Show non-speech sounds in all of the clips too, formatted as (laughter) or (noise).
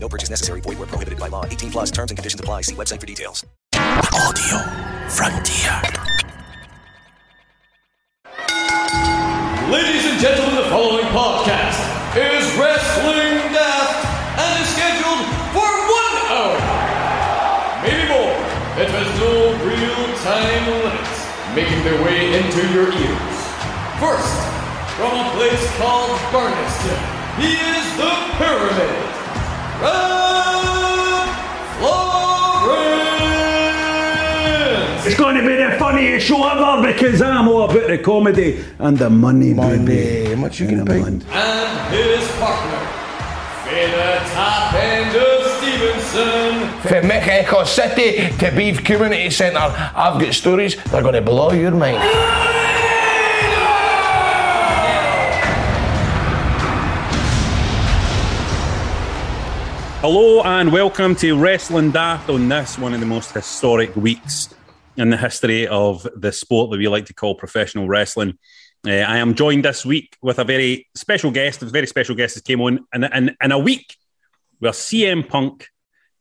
No purchase necessary. Void where prohibited by law. 18 plus terms and conditions apply. See website for details. Audio Frontier. Ladies and gentlemen, the following podcast is Wrestling Daft and is scheduled for one hour, maybe more. It has no real time limits, making their way into your ears. First, from a place called Barneston, he is the Pyramid. Rab Florence! It's going to be the funniest show ever because I'm all about the comedy and the money, Money, baby. how much you And get the paid? And his partner, Fada Top End of Stevenson. From Mexico City to Beef Community Centre, I've got stories that are going to blow your mind. (laughs) Hello and welcome to Wrestling Daft on this one of the most historic weeks in the history of the sport that we like to call professional wrestling. Uh, I am joined this week with a very special guest. A very special guest that came on in, in, in a week where CM Punk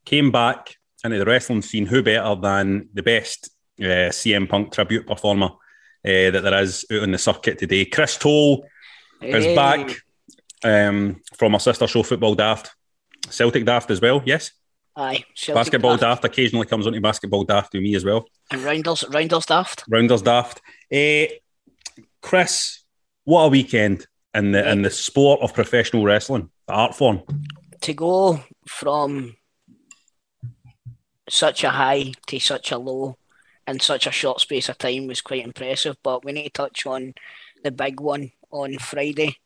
came back into the wrestling scene. Who better than the best uh, CM Punk tribute performer uh, that there is out on the circuit today? Chris Toal is back um, from our sister show, Football Daft. Celtic Daft as well, yes. Aye, Celtic Basketball daft. daft. occasionally comes onto basketball daft with me as well. and Rounders, Rounders daft. Rounders daft. Eh, Chris, what a weekend in the in the sport of professional wrestling, the art form. To go from such a high to such a low in such a short space of time was quite impressive. But we need to touch on the big one on Friday,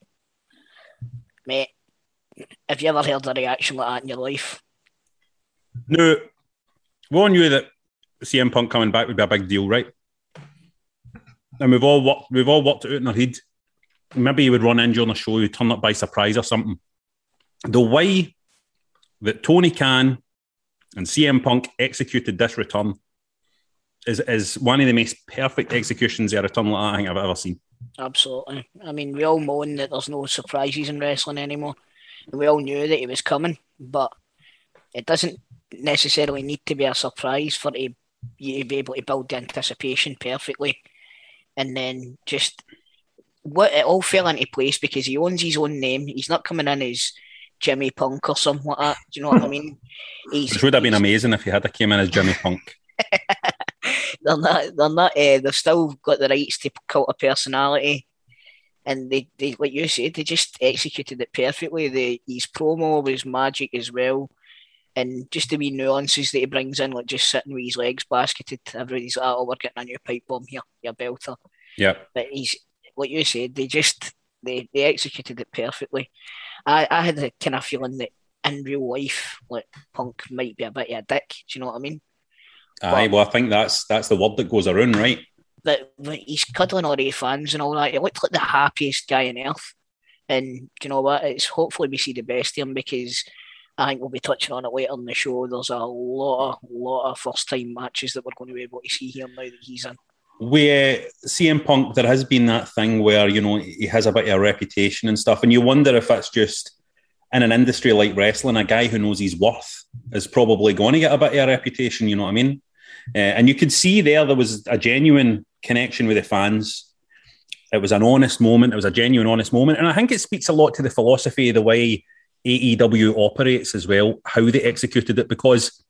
mate. Have you ever heard a reaction like that in your life? No. we all knew that CM Punk coming back would be a big deal, right? And we've all worked, we've all worked it out in our head. Maybe he would run in during the show, he'd turn up by surprise or something. The way that Tony Khan and CM Punk executed this return is, is one of the most perfect executions of a return like that I think I've ever seen. Absolutely. I mean, we all moan that there's no surprises in wrestling anymore. We all knew that he was coming, but it doesn't necessarily need to be a surprise for to, you to be able to build the anticipation perfectly. And then just what it all fell into place because he owns his own name. He's not coming in as Jimmy Punk or something like that. Do you know what I mean? (laughs) He's, Which would have been amazing if he had came in as Jimmy Punk. (laughs) they're not they're not uh, they've still got the rights to cult a personality and they, they like you said they just executed it perfectly. The his promo was magic as well. And just the wee nuances that he brings in like just sitting with his legs basketed everybody's like oh we're getting a new pipe bomb here your belter Yeah. but he's like you said they just they, they executed it perfectly. I, I had the kind of feeling that in real life like punk might be a bit of a dick do you know what I mean? Aye, well, I think that's that's the word that goes around, right? That he's cuddling all the fans and all that. He looked like the happiest guy on earth. And you know what? It's hopefully we see the best of him because I think we'll be touching on it later in the show. There's a lot of lot of first time matches that we're going to be able to see here now that he's in. Where CM Punk, there has been that thing where you know he has a bit of a reputation and stuff, and you wonder if it's just in an industry like wrestling, a guy who knows his worth is probably going to get a bit of a reputation. You know what I mean? Uh, and you could see there there was a genuine connection with the fans. It was an honest moment. It was a genuine, honest moment, and I think it speaks a lot to the philosophy, of the way AEW operates as well, how they executed it, because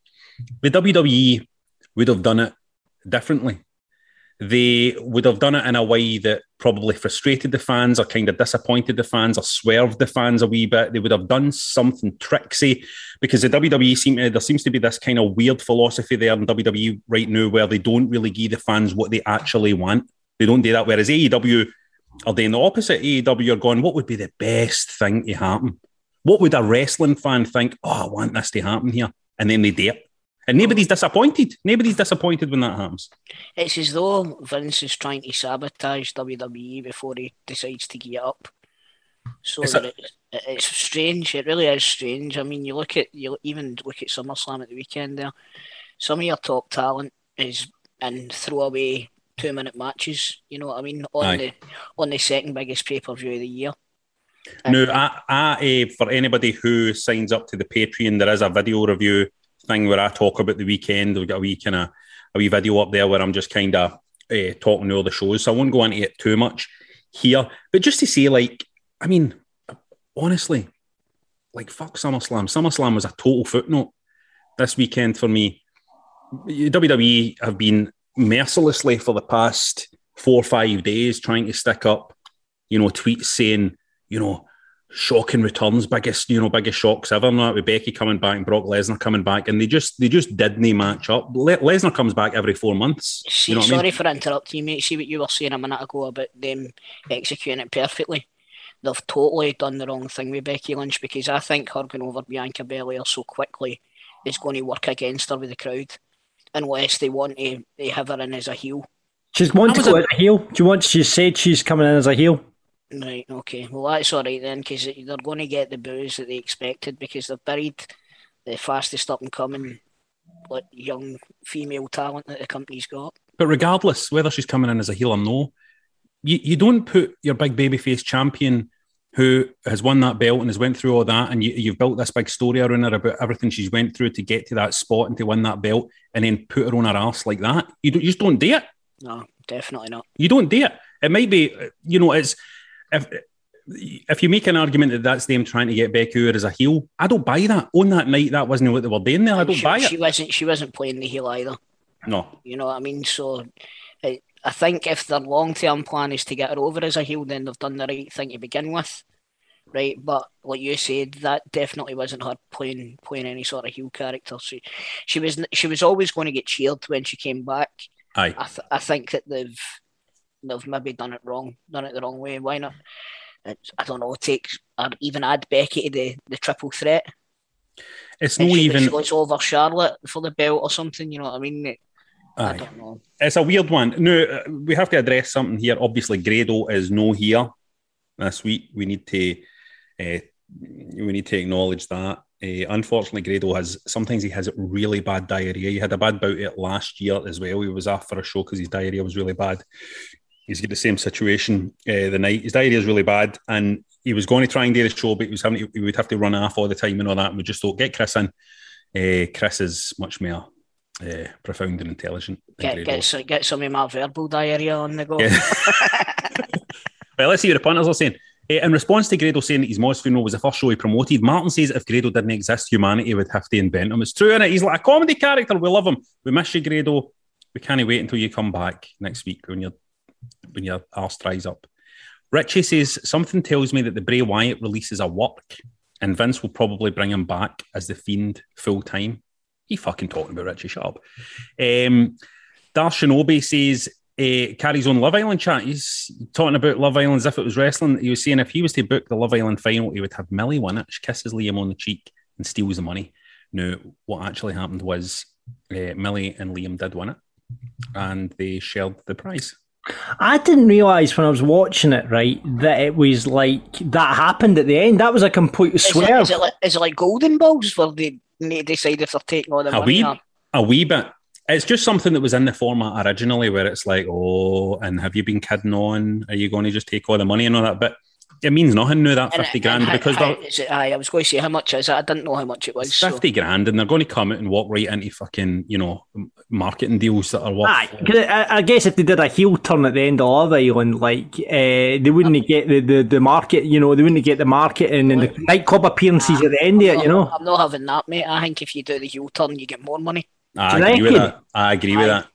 the WWE would have done it differently. They would have done it in a way that probably frustrated the fans or kind of disappointed the fans or swerved the fans a wee bit. They would have done something tricksy because the WWE seem there seems to be this kind of weird philosophy there in WWE right now where they don't really give the fans what they actually want. They don't do that. Whereas AEW are doing the opposite. AEW are going, what would be the best thing to happen? What would a wrestling fan think? Oh, I want this to happen here. And then they do it. And nobody's disappointed. Nobody's disappointed when that happens. It's as though Vince is trying to sabotage WWE before he decides to get up. So It's a- it, it's strange. It really is strange. I mean, you look at you even look at SummerSlam at the weekend. There, some of your top talent is in throwaway two minute matches. You know what I mean on Aye. the on the second biggest pay per view of the year. No, I, I, uh, for anybody who signs up to the Patreon, there is a video review thing where I talk about the weekend. We've got a wee kind of a wee video up there where I'm just kind of uh, talking to all the shows. So I won't go into it too much here. But just to say, like, I mean, honestly, like, fuck SummerSlam. SummerSlam was a total footnote this weekend for me. WWE have been mercilessly for the past four or five days trying to stick up, you know, tweets saying, you know, shocking returns, biggest, you know, biggest shocks ever. Not with Becky coming back and Brock Lesnar coming back, and they just they just didn't match up. Le- Lesnar comes back every four months. See, You know what I sorry mean? for interrupting you, mate. See what you were saying a minute ago about them executing it perfectly. They've totally done the wrong thing with Becky Lynch because I think her going over Bianca Belair so quickly is going to work against her with the crowd unless they want to they have her in as a heel. She's wanting That to go a- as a heel. Do you want? She said she's coming in as a heel. Right, okay. Well, that's all right then because they're going to get the boos that they expected because they've buried the fastest up and coming like, young female talent that the company's got. But regardless, whether she's coming in as a heel or no, you, you don't put your big babyface champion who has won that belt and has went through all that, and you, you've built this big story around her about everything she's went through to get to that spot and to win that belt, and then put her on her ass like that. You, don't, you just don't do it. No, definitely not. You don't do it. It might be, you know, it's if if you make an argument that that's them trying to get Becky over as a heel, I don't buy that. On that night, that wasn't what they were doing there. I don't she, buy she wasn't. She wasn't playing the heel either. No, You know what I mean? So I, I think if their long term plan is to get her over as a heel, then they've done the right thing to begin with. Right, but like you said, that definitely wasn't her playing playing any sort of heel character. She, she was she was always going to get cheered when she came back. aye. I th- I think that they've they've maybe done it wrong, done it the wrong way. Why not? It's, I don't know. Take or even add Becky to the, the triple threat. It's not even. goes over Charlotte for the belt or something. You know what I mean? I don't know. It's a weird one. No, uh, we have to address something here. Obviously, Grado is no here this week. We need to uh, we need to acknowledge that. Uh, unfortunately, Grado has sometimes he has really bad diarrhea. He had a bad bout it last year as well. He was off for a show because his diarrhea was really bad. He's got the same situation uh, the night. His diarrhea is really bad, and he was going to try and do the show, but he was having to, he would have to run off all the time and all that. And we just thought, get Chris in. Uh, Chris is much more uh, profound and intelligent. Get get, some- get some of my verbal diarrhea on the go. Yeah. (laughs) Well, let's see what the punters are saying. Eh, in response to Grado saying that his Moz funeral was the first show he promoted, Martin says if Grado didn't exist, humanity would have to invent him. It's true, innit? He's like a comedy character. We love him. We miss you, Grado. We can't wait until you come back next week when your when your arse dries up. Richie says something tells me that the Bray Wyatt releases a work, and Vince will probably bring him back as the Fiend full time. He fucking talking about Richie Sharp. Um, Dar Shinobi says uh, carries on Love Island chat. He's talking about Love Island as if it was wrestling. He was saying if he was to book the Love Island final, he would have Millie win it. She kisses Liam on the cheek and steals the money. Now, what actually happened was uh, Millie and Liam did win it, and they shared the prize. I didn't realise when I was watching it, right, that it was like that happened at the end. That was a complete Is swerve. is, it like, is it like Golden Balls where they need to decide if they're taking all the A money? wee, or- a wee bit. It's just something that was in the format originally, where it's like, oh, and have you been kidding on? Are you going to just take all the money and all that? But it means nothing now that and- fifty and grand how- because how- they're it, aye, I was going to say how much is it? I didn't know how much it was. It's so- 50 grand and they're going to come out and walk right into fucking, you know, marketing deals that are worth. Aye, 'cause I, I guess if they did a heel turn at the end of Love Island, like uh, they wouldn't get the, the, the market, you know, they wouldn't get the marketing and the nightclub appearances at the end of it, you know. I'm not having that, mate. I think if you do the heel turn, you get more money. I Do you agree with that. I agree with that.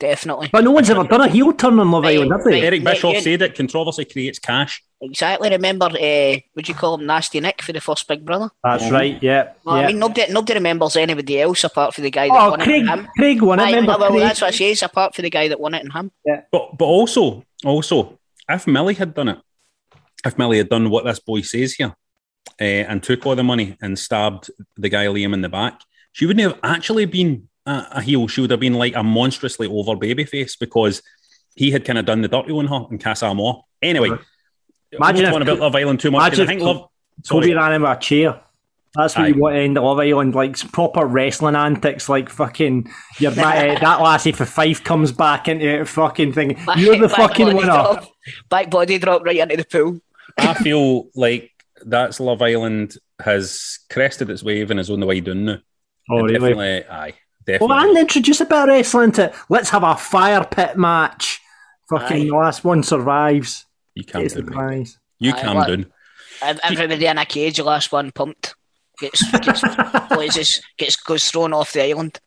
Definitely. But no one's ever done a heel turn on Love Right, Island, have they? right. Eric Bischoff yeah. said it controversy creates cash. Exactly. Remember, uh, would you call him Nasty Nick for the first Big Brother? That's right, yeah. Well, yeah. I mean, nobody, nobody remembers anybody else apart from the guy that oh, won Craig, it. him. Craig won it, Aye, remember well, Craig? that's what I say. It's apart from the guy that won it and him. But but also, also, if Millie had done it, if Millie had done what this boy says here uh, and took all the money and stabbed the guy Liam in the back, she wouldn't have actually been a, a heel. She would have been like a monstrously over babyface because he had kind of done the dirty on her in Casa Amor. Anyway, Imagine I'm not if- talking about Love Island too much. 'cause I imagine think Love. Toby Sorry. ran in with a chair. That's what Aye. you want to end of Love Island, like proper wrestling antics, like fucking your ma- uh, that lassie for Fife comes back into it, fucking thing. You're the (laughs) fucking body winner. drop. Back body drop right into the pool. I (laughs) feel like that's Love Island has crested its wave and is on the way down now. Oh, And really? Definitely, aye, definitely. Well, and introduce a bit of wrestling to let's have a fire pit match. Fucking Aye. the last one survives. you calm Gets the prize. You Aye, calm what- Everybody in a cage, the last one pumped. Gets, gets, (laughs) blazes, gets goes thrown off the island.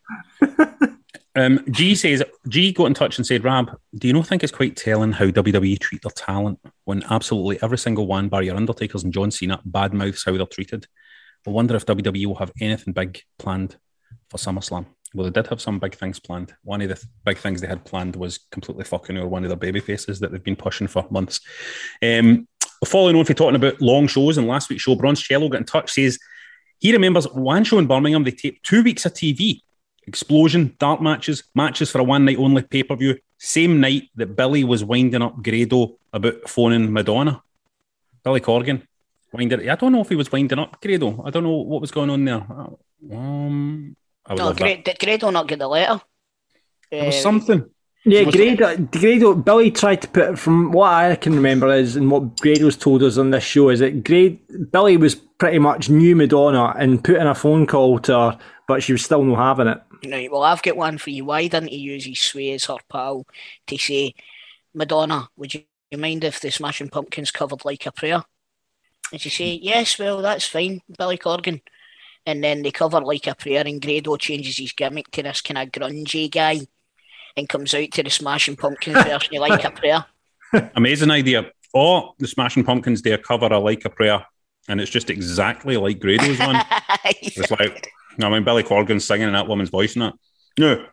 Um, G says G got in touch and said, "Rab, do you not think it's quite telling how WWE treat their talent when absolutely every single one, bar your Undertakers and John Cena, badmouths how they're treated? I wonder if WWE will have anything big planned for SummerSlam. Well, they did have some big things planned. One of the th- big things they had planned was completely fucking over one of their baby faces that they've been pushing for months. Um, following on for talking about long shows and last week's show, Broncello got in touch says he remembers one show in Birmingham they taped two weeks of TV explosion, dark matches, matches for a one night only pay per view. Same night that Billy was winding up Grado about phoning Madonna. Billy Corgan winded. I don't know if he was winding up Grado. I don't know what was going on there. Um, I would No, love. Grado, did Grado not get the letter? There was Uh, something. Yeah, Was- Grado, Grado, Billy tried to put, from what I can remember is, and what Grado's told us on this show, is that Grade, Billy was pretty much knew Madonna and put in a phone call to her, but she was still not having it. Right, well, I've got one for you. Why didn't he use his sway as her pal to say, Madonna, would you mind if the Smashing Pumpkins covered Like a Prayer? And she say, yes, well, that's fine, Billy Corgan. And then they cover Like a Prayer, and Grado changes his gimmick to this kind of grungy guy and comes out to the Smashing Pumpkins version of Like a Prayer. (laughs) Amazing idea. Or the Smashing Pumpkins do a cover of Like a Prayer, and it's just exactly like Grado's one. (laughs) It's like, I mean, Billy Corgan's singing in that woman's voice and that. No.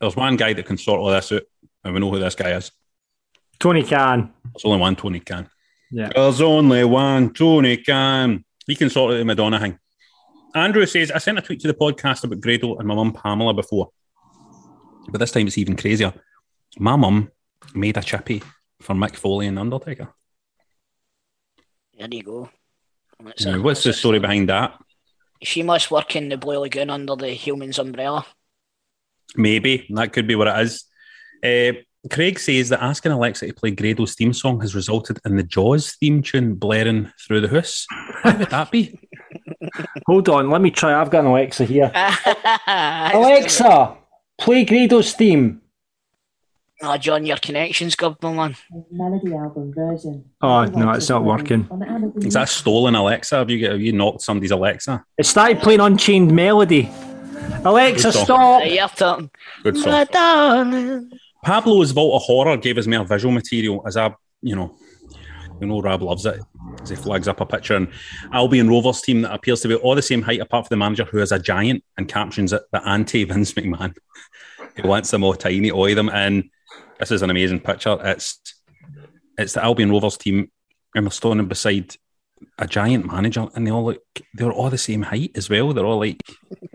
There's one guy that can sort all this out, and we know who this guy is. Tony Khan. There's only one Tony Khan. Yeah. There's only one Tony Khan. He can sort out the Madonna thing. Andrew says, I sent a tweet to the podcast about Grado and my mum Pamela before, but this time it's even crazier. My mum made a chippy for Mick Foley and Undertaker. There you go. That's Now, what's the story behind that? She must work in the Blue Lagoon under the Humans umbrella. Maybe that could be what it is. Uh, Craig says that asking Alexa to play Grado's theme song has resulted in the Jaws theme tune blaring through the house. How would that be? (laughs) Hold on, let me try. I've got an Alexa here. (laughs) Alexa! (laughs) Alexa, play Grado's theme. Oh, John, your connection's good, my man. Melody album version. Oh, no, it's not working. Is that stolen Alexa? Have you have you knocked somebody's Alexa? It started playing Unchained Melody. Alexa, Good stop. Right, your turn. Good song. My darling. Pablo's Vault of Horror gave us more visual material as I, you know, you know, Rab loves it as he flags up a picture. And Albion Rovers team that appears to be all the same height apart from the manager who is a giant and captions it the anti Vince McMahon. (laughs) he wants them all tiny, oi them. And this is an amazing picture. It's it's the Albion Rovers team and they're standing beside a giant manager and they all look they're all the same height as well. They're all like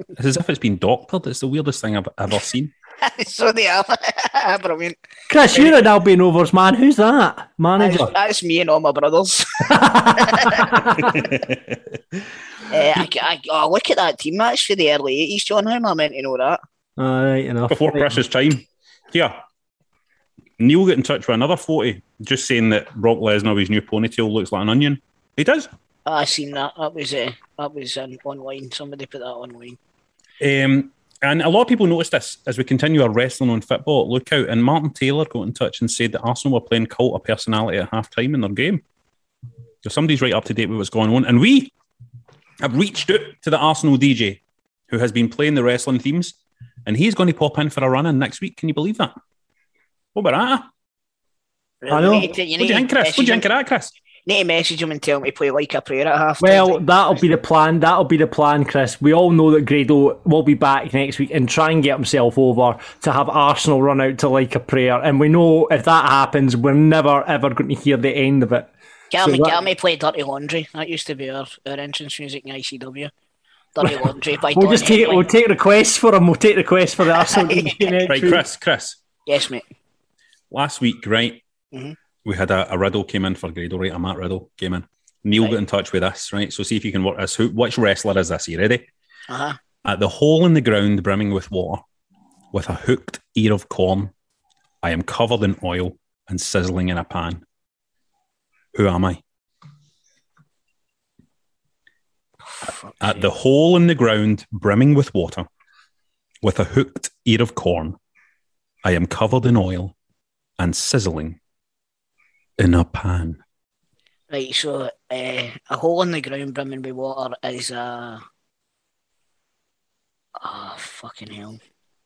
it's as if it's been doctored. It's the weirdest thing I've ever seen. (laughs) so they are. (laughs) Brilliant. Chris, you're an Albion Rovers man. Who's that? Manager. That's, that's me and all my brothers. (laughs) Eh, I, I, oh, look at that team. That's for the early 80s, John. How am I meant to know that? All right, enough. before Chris's time. Yeah. Neil got in touch with another 40, just saying that Brock Lesnar with his new ponytail looks like an onion. He does. I seen that. That was uh, that was um, online. Somebody put that online. Um, and a lot of people noticed this as we continue our wrestling on football. lookout. And Martin Taylor got in touch and said that Arsenal were playing cult of personality at half time in their game. So somebody's right up to date with what's going on. And we have reached out to the Arsenal DJ who has been playing the wrestling themes. And he's going to pop in for a run in next week. Can you believe that? What about that? I know. You need to, What do you think, Chris? What do you think of that, Chris? Need to message him and tell him to play like a prayer at half. Well, that'll be the plan. That'll be the plan, Chris. We all know that Grado will be back next week and try and get himself over to have Arsenal run out to like a prayer. And we know if that happens, we're never ever going to hear the end of it. Get So me, that- get me play Dirty Laundry. That used to be our, our entrance music in ICW. dirty (laughs) laundry by We'll Don just take Henley. we'll take requests for him. We'll take requests for the Arsenal (laughs) game Right. Chris, Chris. Yes, mate. Last week, right, Mhm. We had a, a riddle came in for Grado, right? A Matt riddle came in. Neil Right. got in touch with us, right? So see if you can work this. Who, which wrestler is this? Are you ready? Uh huh. At the hole in the ground brimming with water, with a hooked ear of corn, I am covered in oil and sizzling in a pan. Who am I? At the hole in the ground brimming with water, with a hooked ear of corn, I am covered in oil and sizzling in a pan. Right, so uh, a hole in the ground brimming with water is a. Oh, fucking hell.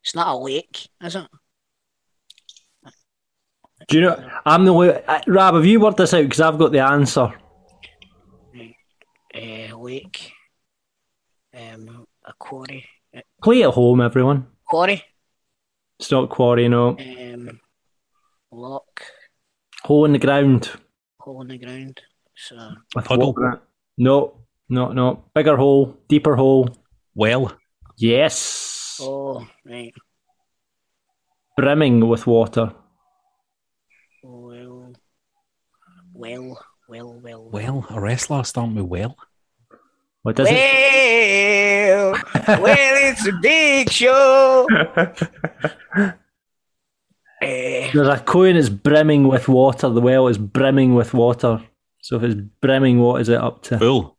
It's not a lake, is it? Do you know? I'm the way. uh, Rab, have you worked this out? Because I've got the answer. Uh, lake. Um, a quarry. Play at home, everyone. quarry. It's not quarry, no. Um, lock. Hole in the ground. Hole in the ground. So, With Puddle. water in it. No, no, no. Bigger hole, deeper hole. Well, Yes. oh, right. Brimming with water. Well, well, well, well. well, a wrestler starting with well. What does it? Well, well, it's a big show. (laughs) Eh, There's a coin that's brimming with water. The well is brimming with water. So if it's brimming, what is it up to? Full.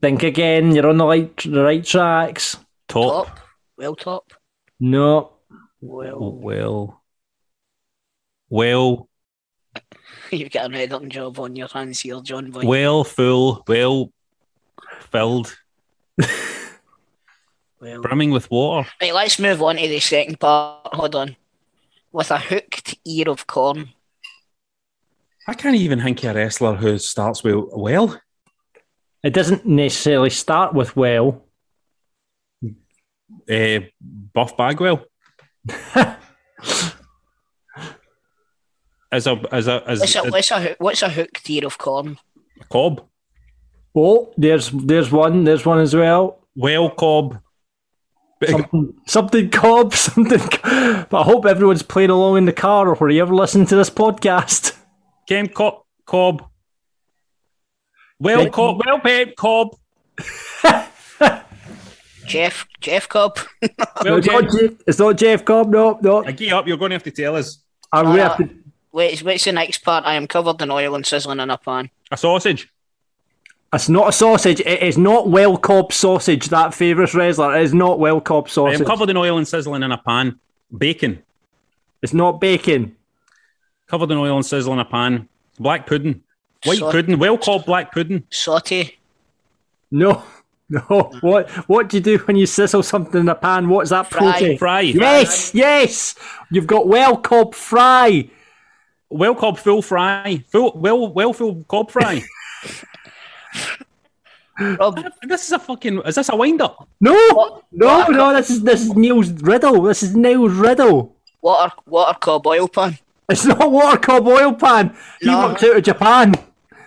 Think again. You're on the right, the right tracks. Top. top. Well, top. No. Well, Well. Well. you've got a red up job on your hands here, John Boy. Well, full. Well, filled. (laughs) Well, Brimming with water. right, let's move on to the second part. Hold on. With a hooked ear of corn. I can't even think of a wrestler who starts with well. It doesn't necessarily start with well. Uh, Buff Bagwell. (laughs) as a as a as What's a, a, what's a, what's a hooked ear of corn? cob. Oh, there's there's one. There's one as well. Well, cob. Something, something cob, (laughs) something. But I hope everyone's playing along in the car or wherever listening to this podcast. Ken cob. Cob. Well, Big- cob. Well, pep. Cob. (laughs) Jeff Jeff Cobb. Well, (laughs) No, it's, not Jeff. Jeff, it's not Jeff Cobb. No, no. I get up. You're going to have to tell us I really have to- ah, Wait, what's the next part? I am covered in oil and sizzling in a pan. a sausage. It's not a sausage. It is not well cob sausage. That favourite wrestler. It is not well cob I sausage. am covered in oil and sizzling in a pan. Bacon. It's not bacon. Covered in oil and sizzling in a pan. Black pudding. White So- pudding. Well, cob black pudding. Saute. No, (laughs) no. What what do you do when you sizzle something in a pan? What's that Fry. protein? Fry. Yes, yes. You've got well cob fry. Well, cob full fry. Full. Well, well, full cob fry. (laughs) Rob, this is a fucking. Is this a wind up? No, no, no. This is this is Neil's riddle. This is Neil's riddle. water water cob oil pan. It's not water cob oil pan. He No. works out of Japan.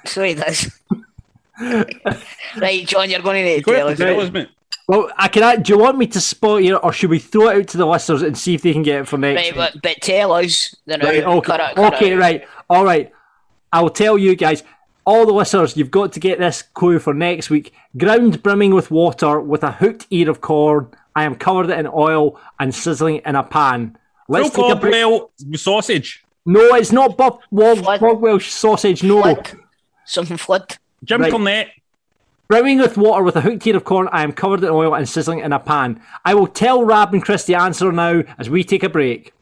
Sorry, he does. right, John, you're going to need to tell us. tell us, mate. Well, I can. Do you want me to spoil you, or should we throw it out to the listeners and see if they can get it for next? Right, but, but tell us the now. Right, okay, Cut it, cut okay, it. right, all right. I'll tell you guys, all the listeners, you've got to get this clue for next week. Ground brimming with water, with a hooked ear of corn. I am covered in oil and sizzling in a pan. Let's Full take a break. sausage. No, it's not Bob Wog, Bogwell sausage. No, Flood. Something flood. Jim Right. Cornette. brimming with water, with a hooked ear of corn. I am covered in oil and sizzling in a pan. I will tell Rab and Chris the answer now as we take a break.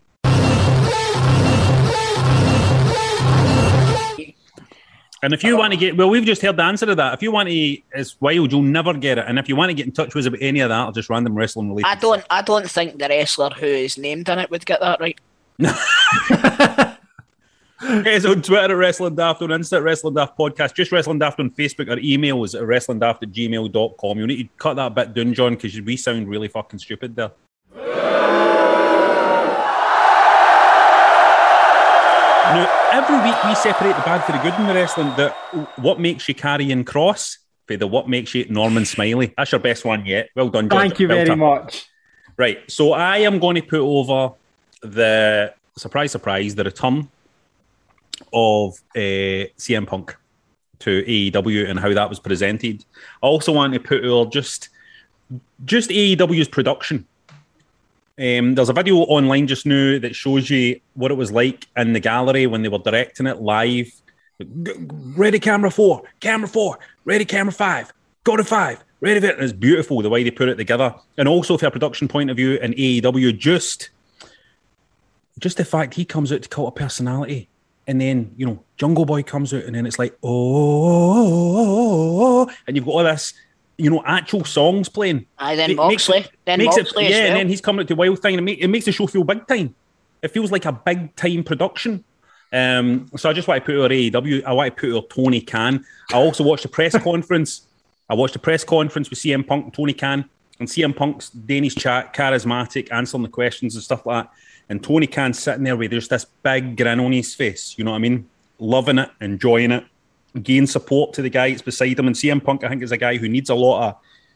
And if you want to get, well, we've just heard the answer to that. If you want to, it's wild, you'll never get it. And if you want to get in touch with us about any of that, or just random wrestling related. I don't. I don't think the wrestler who is named in it would get that right. (laughs) Guys on Twitter at Wrestling Daft, on Insta at Wrestling Daft Podcast, just Wrestling Daft on Facebook, or email is at wrestlingdaft at gmail.com. You need to cut that bit down, John, because we sound really fucking stupid there. Now, every week we separate the bad for the good in the wrestling. That what makes you carry and cross? for the What Makes You Norman Smiley. That's your best one yet. Well done, George. Thank you Well very much. Right. So I am going to put over the surprise, surprise, the return of uh, CM Punk to AEW and how that was presented. I also want to put over just just AEW's production. Um, there's a video online just now that shows you what it was like in the gallery when they were directing it live. Ready camera four, camera four, ready camera five, go to five, ready it. And it's beautiful the way they put it together. And also from a production point of view in AEW, just just the fact he comes out to cult a personality. And then, you know, Jungle Boy comes out and then it's like, oh, and you've got all this, you know, actual songs playing. Aye, then It Moxley. then makes it- yeah, well. and then he's coming out to Wild Thing and it, make, it makes the show feel big time. It feels like a big time production. Um, so I just want to put our AEW. I want to put our Tony Khan. I also watched the press (laughs) conference. I watched the press conference with CM Punk and Tony Khan, and CM Punk's Danny's chat, charismatic, answering the questions and stuff like that. And Tony Khan sitting there with just this big grin on his face. You know what I mean? Loving it, enjoying it, gain support to the guy that's beside him. And CM Punk, I think, is a guy who needs a lot of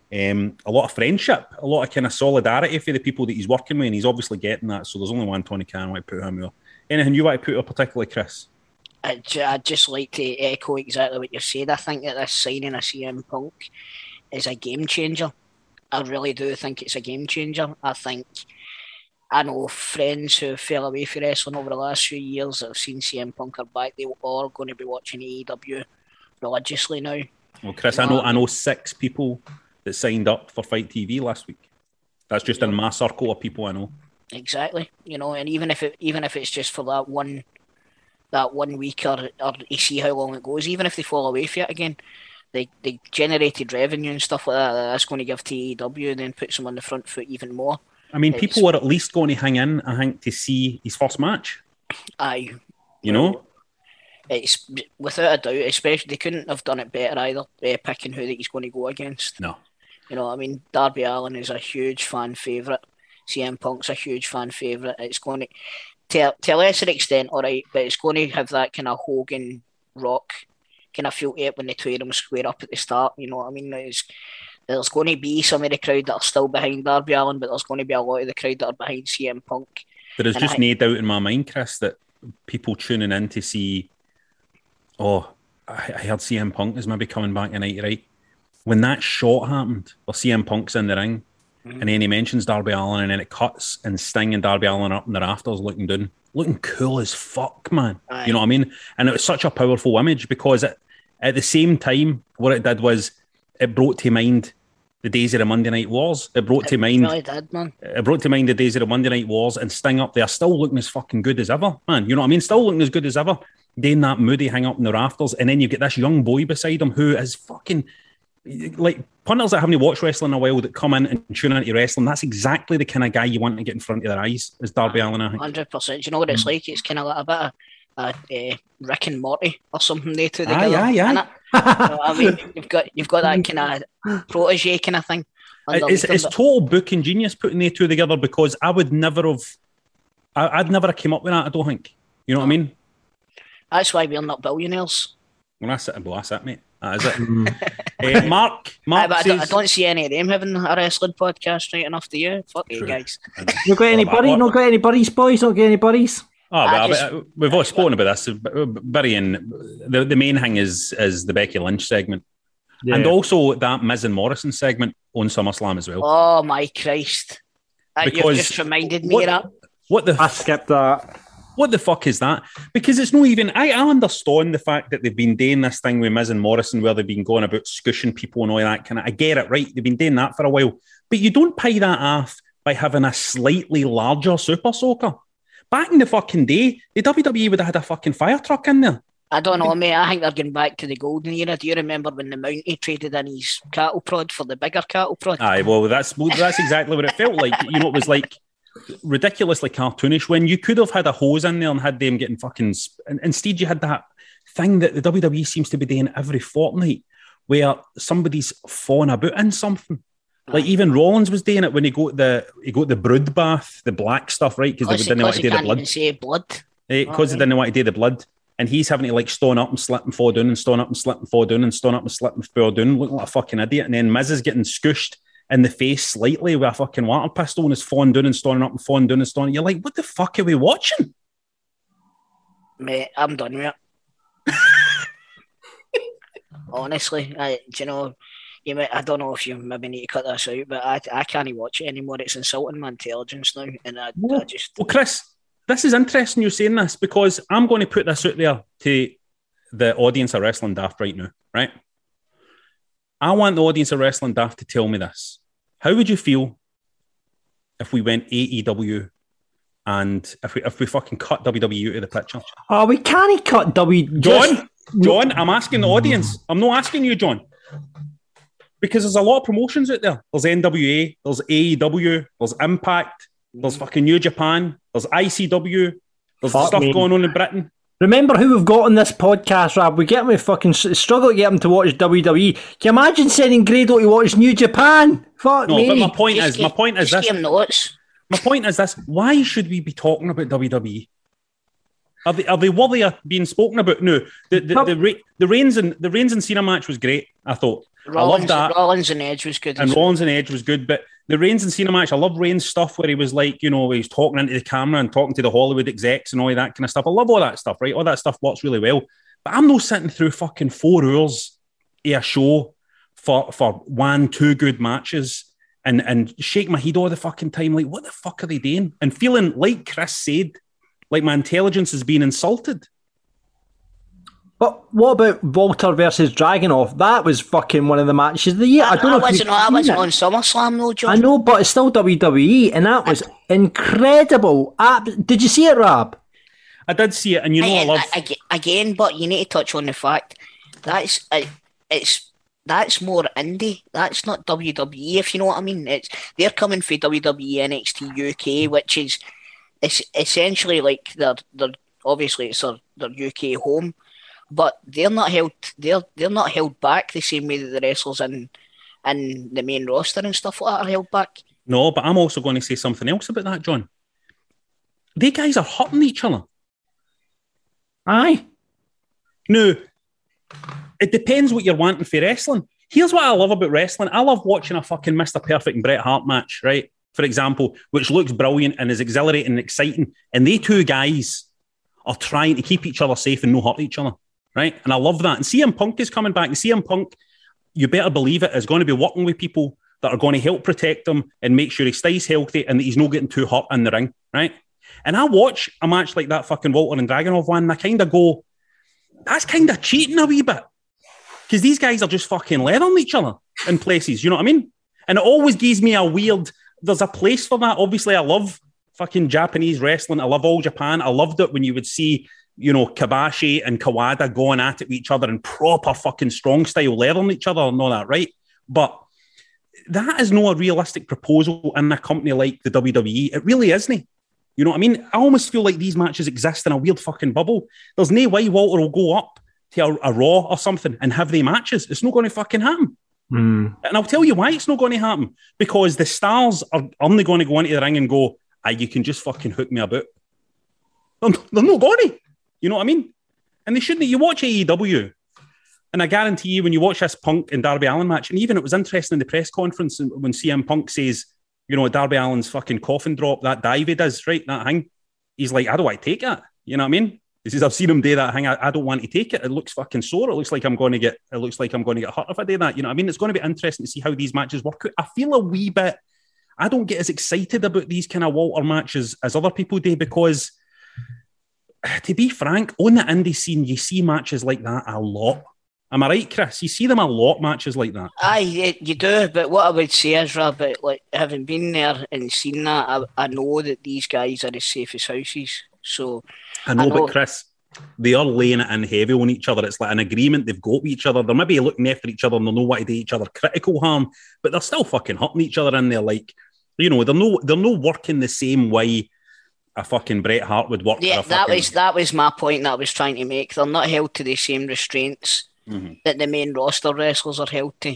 um, a lot of friendship, a lot of kind of solidarity for the people that he's working with, and he's obviously getting that. So there's only one Tony Khan I put him there. Anything you want to put up particularly, Chris? I'd, I'd just like to echo exactly what you said. I think that this signing of CM Punk is a game changer. I really do think it's a game changer. I think I know friends eh, who fell away from wrestling over the last few years that have seen CM Punk are back. They are going to be watching AEW religiously now. Well, Chris, I know I know six people that signed up for FITE TV last week. That's just in my circle of people I know. Exactly. You know, and even if it even if it's just for that one that one week or or you see how long it goes, even if they fall away from it again, they they generated revenue and stuff like that. That's going to give to AEW and then puts them on the front foot even more. I mean, It's- people were at least going to hang in, I think, to see his first match. Aye, You know, it's without a doubt. Especially they couldn't have done it better either. Uh, picking who that he's going to go against. no. You know, what I mean, Darby Allin is a huge fan favorite. CM Punk's a huge fan favorite. It's going to, to, to a lesser extent, all right, but it's going to have that kind of Hogan Rock kind of feel to it when the two of them square up at the start. You know what I mean? There's, there's going to be some of the crowd that are still behind Darby Allin, but there's going to be a lot of the crowd that are behind CM Punk. There is And just I- no doubt in my mind, Chris, that people tuning in to see, oh, I I heard CM Punk is maybe coming back tonight, right? When that shot happened, or CM Punk's in the ring, Mm-hmm. and then he mentions Darby Allin, and then it cuts and Sting and Darby Allin up in the rafters looking down, looking cool as fuck, man. Aye. You know what I mean? And it was such a powerful image because it, at the same time, what it did was it brought to mind the days of the Monday Night Wars. It brought to mind really did, man. it brought to mind the days of the Monday Night Wars and Sting up there, still looking as fucking good as ever, man. You know what I mean? Still looking as good as ever. Then that moody hang up in the rafters, and then you get this young boy beside him who is fucking like punters that haven't watched wrestling in a while that come in and tune into wrestling. That's exactly the kind of guy you want to get in front of their eyes, is Darby Allin. I think. Hundred percent. You know what it's Mm. like? It's kind of like a bit of uh, uh, Rick and Morty or something. They two together. aye, aye. innit? You know I mean, (laughs) you've got you've got that kind of protege kind of thing. It's, underneath them, it's total booking genius putting the two together because I would never have, I, I'd never have came up with that. I don't think. You know what I mean? That's why we're not billionaires. When I sit, well, that's it, mate. That is it. uh, (laughs) Mark, Mark Aye, but I, don't, I don't see any of them having a wrestling podcast right enough to you. Fuck you True. guys. You got any Well, buddy? what- Not got any buddies, boys? Not got any buddies? Oh, I well, just- uh, we've all spoken about this. Barry and the, the main thing is is the Becky Lynch segment, and also that Miz and Morrison segment on SummerSlam as well. Oh my Christ! Uh, You've just reminded me what- of that. What the I skipped that. what the fuck is that? Because it's not even. I, I understand the fact that they've been doing this thing with Miz and Morrison, where they've been going about scushing people and all that kind of. I get it, right? They've been doing that for a while, but you don't pay that off by having a slightly larger Super Soaker. Back in the fucking day, the WWE would have had a fucking fire truck in there. I don't know, mate. I think they're going back to the golden era. Do you remember when the Mountie traded in his cattle prod for the bigger cattle prod? Aye, well, that's that's exactly what it felt like. You know, it was like ridiculously cartoonish when you could have had a hose in there and had them getting fucking. sp- and Instead, you had that thing that the WWE seems to be doing every fortnight, where somebody's falling about in something. Like even Rollins was doing it when he got the he got the brood bath, the black stuff, right? Because they didn't want to do the blood. even say blood. Eh, because they didn't want to do the blood. and he's having to like stone up and slip and fall down and stone up and slip and fall down and stone up and slip and fall down, looking like a fucking idiot. And then Miz is getting scooshed in the face slightly with a fucking water pistol and is falling down and stoning up and falling down and stoning. You're like, what the fuck are we watching? Mate, I'm done with it. (laughs) Honestly, I, do you know, you may, I don't know if you maybe need to cut this out, but I, I can't watch it anymore. It's insulting my intelligence now, and I, I just Well, Chris, this is interesting you saying this because I'm going to put this out there to the audience of Wrestling Daft right now, right? I want the audience of Wrestling Daft to tell me this. How would you feel if we went AEW and if we if we fucking cut WWE out of the picture? Oh, we can't cut W. John, John, I'm asking the audience. I'm not asking you, John. Because there's a lot of promotions out there. There's NWA, there's AEW, there's Impact, there's mm. fucking New Japan, there's ICW, there's Fuck stuff me. going on in Britain. Remember who we've got on this podcast, Rab? We get him to fucking struggle to get him to watch WWE. Can you imagine sending Grado to watch New Japan? Fuck No, me. but my point Just is, my give- point is this. notes. My point is this: Why should we be talking about WWE? Are they are they worthy of being spoken about? No, the the, No. the, Re- the Reigns and the Reigns and Cena match was great. I thought I Rollins, loved that, Rollins and Edge was good. and well. Rollins and Edge was good. But the Reigns and Cena match, I love Reigns stuff where he was like, you know, he's talking into the camera and talking to the Hollywood execs and all that kind of stuff. I love all that stuff, right? All that stuff works really well. But I'm not sitting through fucking four hours of a show for for one, two good matches and and shake my head all the fucking time. Like, what the fuck are they doing? And feeling like Chris said, like my intelligence is being insulted. But what about Walter versus Dragunov? That was fucking one of the matches of the year. I, I, don't know I if wasn't, you've I wasn't it. on SummerSlam though, John. I know, but it's still WWE, and that was incredible. Ab- Did you see it, Rob? I did see it, and you know I, I- love. I- I- again, but you need to touch on the fact that's uh, it's that's more indie. That's not WWE, if you know what I mean. It's they're coming for WWE NXT UK, which is it's essentially like they're they're obviously it's their, their UK home, but they're not held they're they're not held back the same way that the wrestlers in in the main roster and stuff like that are held back. No, but I'm also going to say something else about that, John. They guys are hurting each other. Aye. No, it depends what you're wanting for wrestling. Here's what I love about wrestling. I love watching a fucking Mr. Perfect and Bret Hart match, right? For example, which looks brilliant and is exhilarating and exciting. And they two guys are trying to keep each other safe and no hurt each other, right? And I love that. And CM Punk is coming back. And CM Punk, you better believe it, is going to be working with people that are going to help protect him and make sure he stays healthy and that he's not getting too hot in the ring, right? And I watch a match like that fucking Walter and Dragunov one, and I kind of go, that's kind of cheating a wee bit. Because these guys are just fucking leathering each other in places, you know what I mean? And it always gives me a weird, there's a place for that. Obviously, I love fucking Japanese wrestling. I love all Japan. I loved it when you would see, you know, Kobashi and Kawada going at it with each other in proper fucking strong style, leathering each other and all that, right? But that is not a realistic proposal in a company like the WWE. It really isn't. You know what I mean? I almost feel like these matches exist in a weird fucking bubble. There's no way Walter will go up to a, a Raw or something and have the matches. It's not going to fucking happen. Hmm. And I'll tell you why it's not going to happen. Because the stars are only going to go into the ring and go, ah, you can just fucking hook me about. They're, they're not going to. You know what I mean? And they shouldn't. You watch AEW, and I guarantee you, when you watch this Punk and Darby Allin match, and even it was interesting in the press conference when CM Punk says, you know, Darby Allin's fucking coffin drop, that dive he does, right? That thing. He's like, I don't want to take it. You know what I mean? He says, I've seen him do that thing. I, I don't want to take it. It looks fucking sore. It looks like I'm going to get. It looks like I'm going to get hurt if I do that. You know what I mean? It's going to be interesting to see how these matches work out. I feel a wee bit. I don't get as excited about these kind of Walter matches as other people do because, (sighs) to be frank, on the indie scene, you see matches like that a lot. Am I right, Chris? You see them a lot, matches like that. Aye, you, do, but what I would say is, Rabbit, like having been there and seen that, I, I know that these guys are as safe as houses. So I know, I know. but Chris, they are laying it in heavy on each other. It's like an agreement they've got with each other. They're maybe looking after each other and they know what to do each other critical harm, but they're still fucking hurting each other in there. Like, you know, they're no they're no working the same way a fucking Bret Hart would work. or yeah, a that fucking- was that was my point that I was trying to make. They're not held to the same restraints Mhm. that the main roster wrestlers are held to.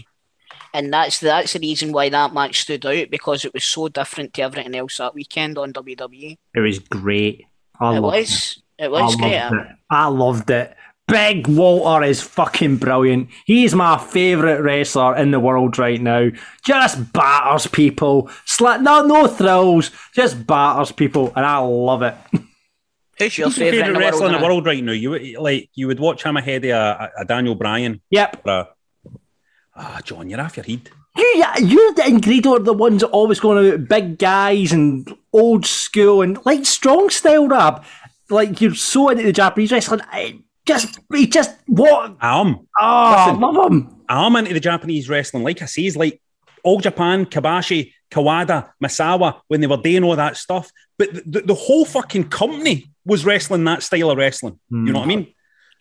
And that's that's the reason why that match stood out because it was so different to everything else that weekend on WWE. It was great. I it loved was. It was I great. loved it. I loved it. Big Walter is fucking brilliant. He's my favourite wrestler in the world right now. Just batters people. Sla- no, no thrills. Just batters people, and I love it. (laughs) Who's your Who's your favourite in the wrestler world? in the world right now? You would- like you would watch him ahead of a, a Daniel Bryan. Yep. or a- Ah, John, you're off your head. You, you and Grado are the ones that always going about big guys and old school and like strong style rap. Like you're so into the Japanese wrestling. I just, he just what? I am. Oh, Listen. love him. I'm into the Japanese wrestling. Like I say, it's like All Japan, Kobashi, Kawada, Misawa, when they were doing all that stuff. But the, the, the whole fucking company was wrestling that style of wrestling. You know what I hmm. mean?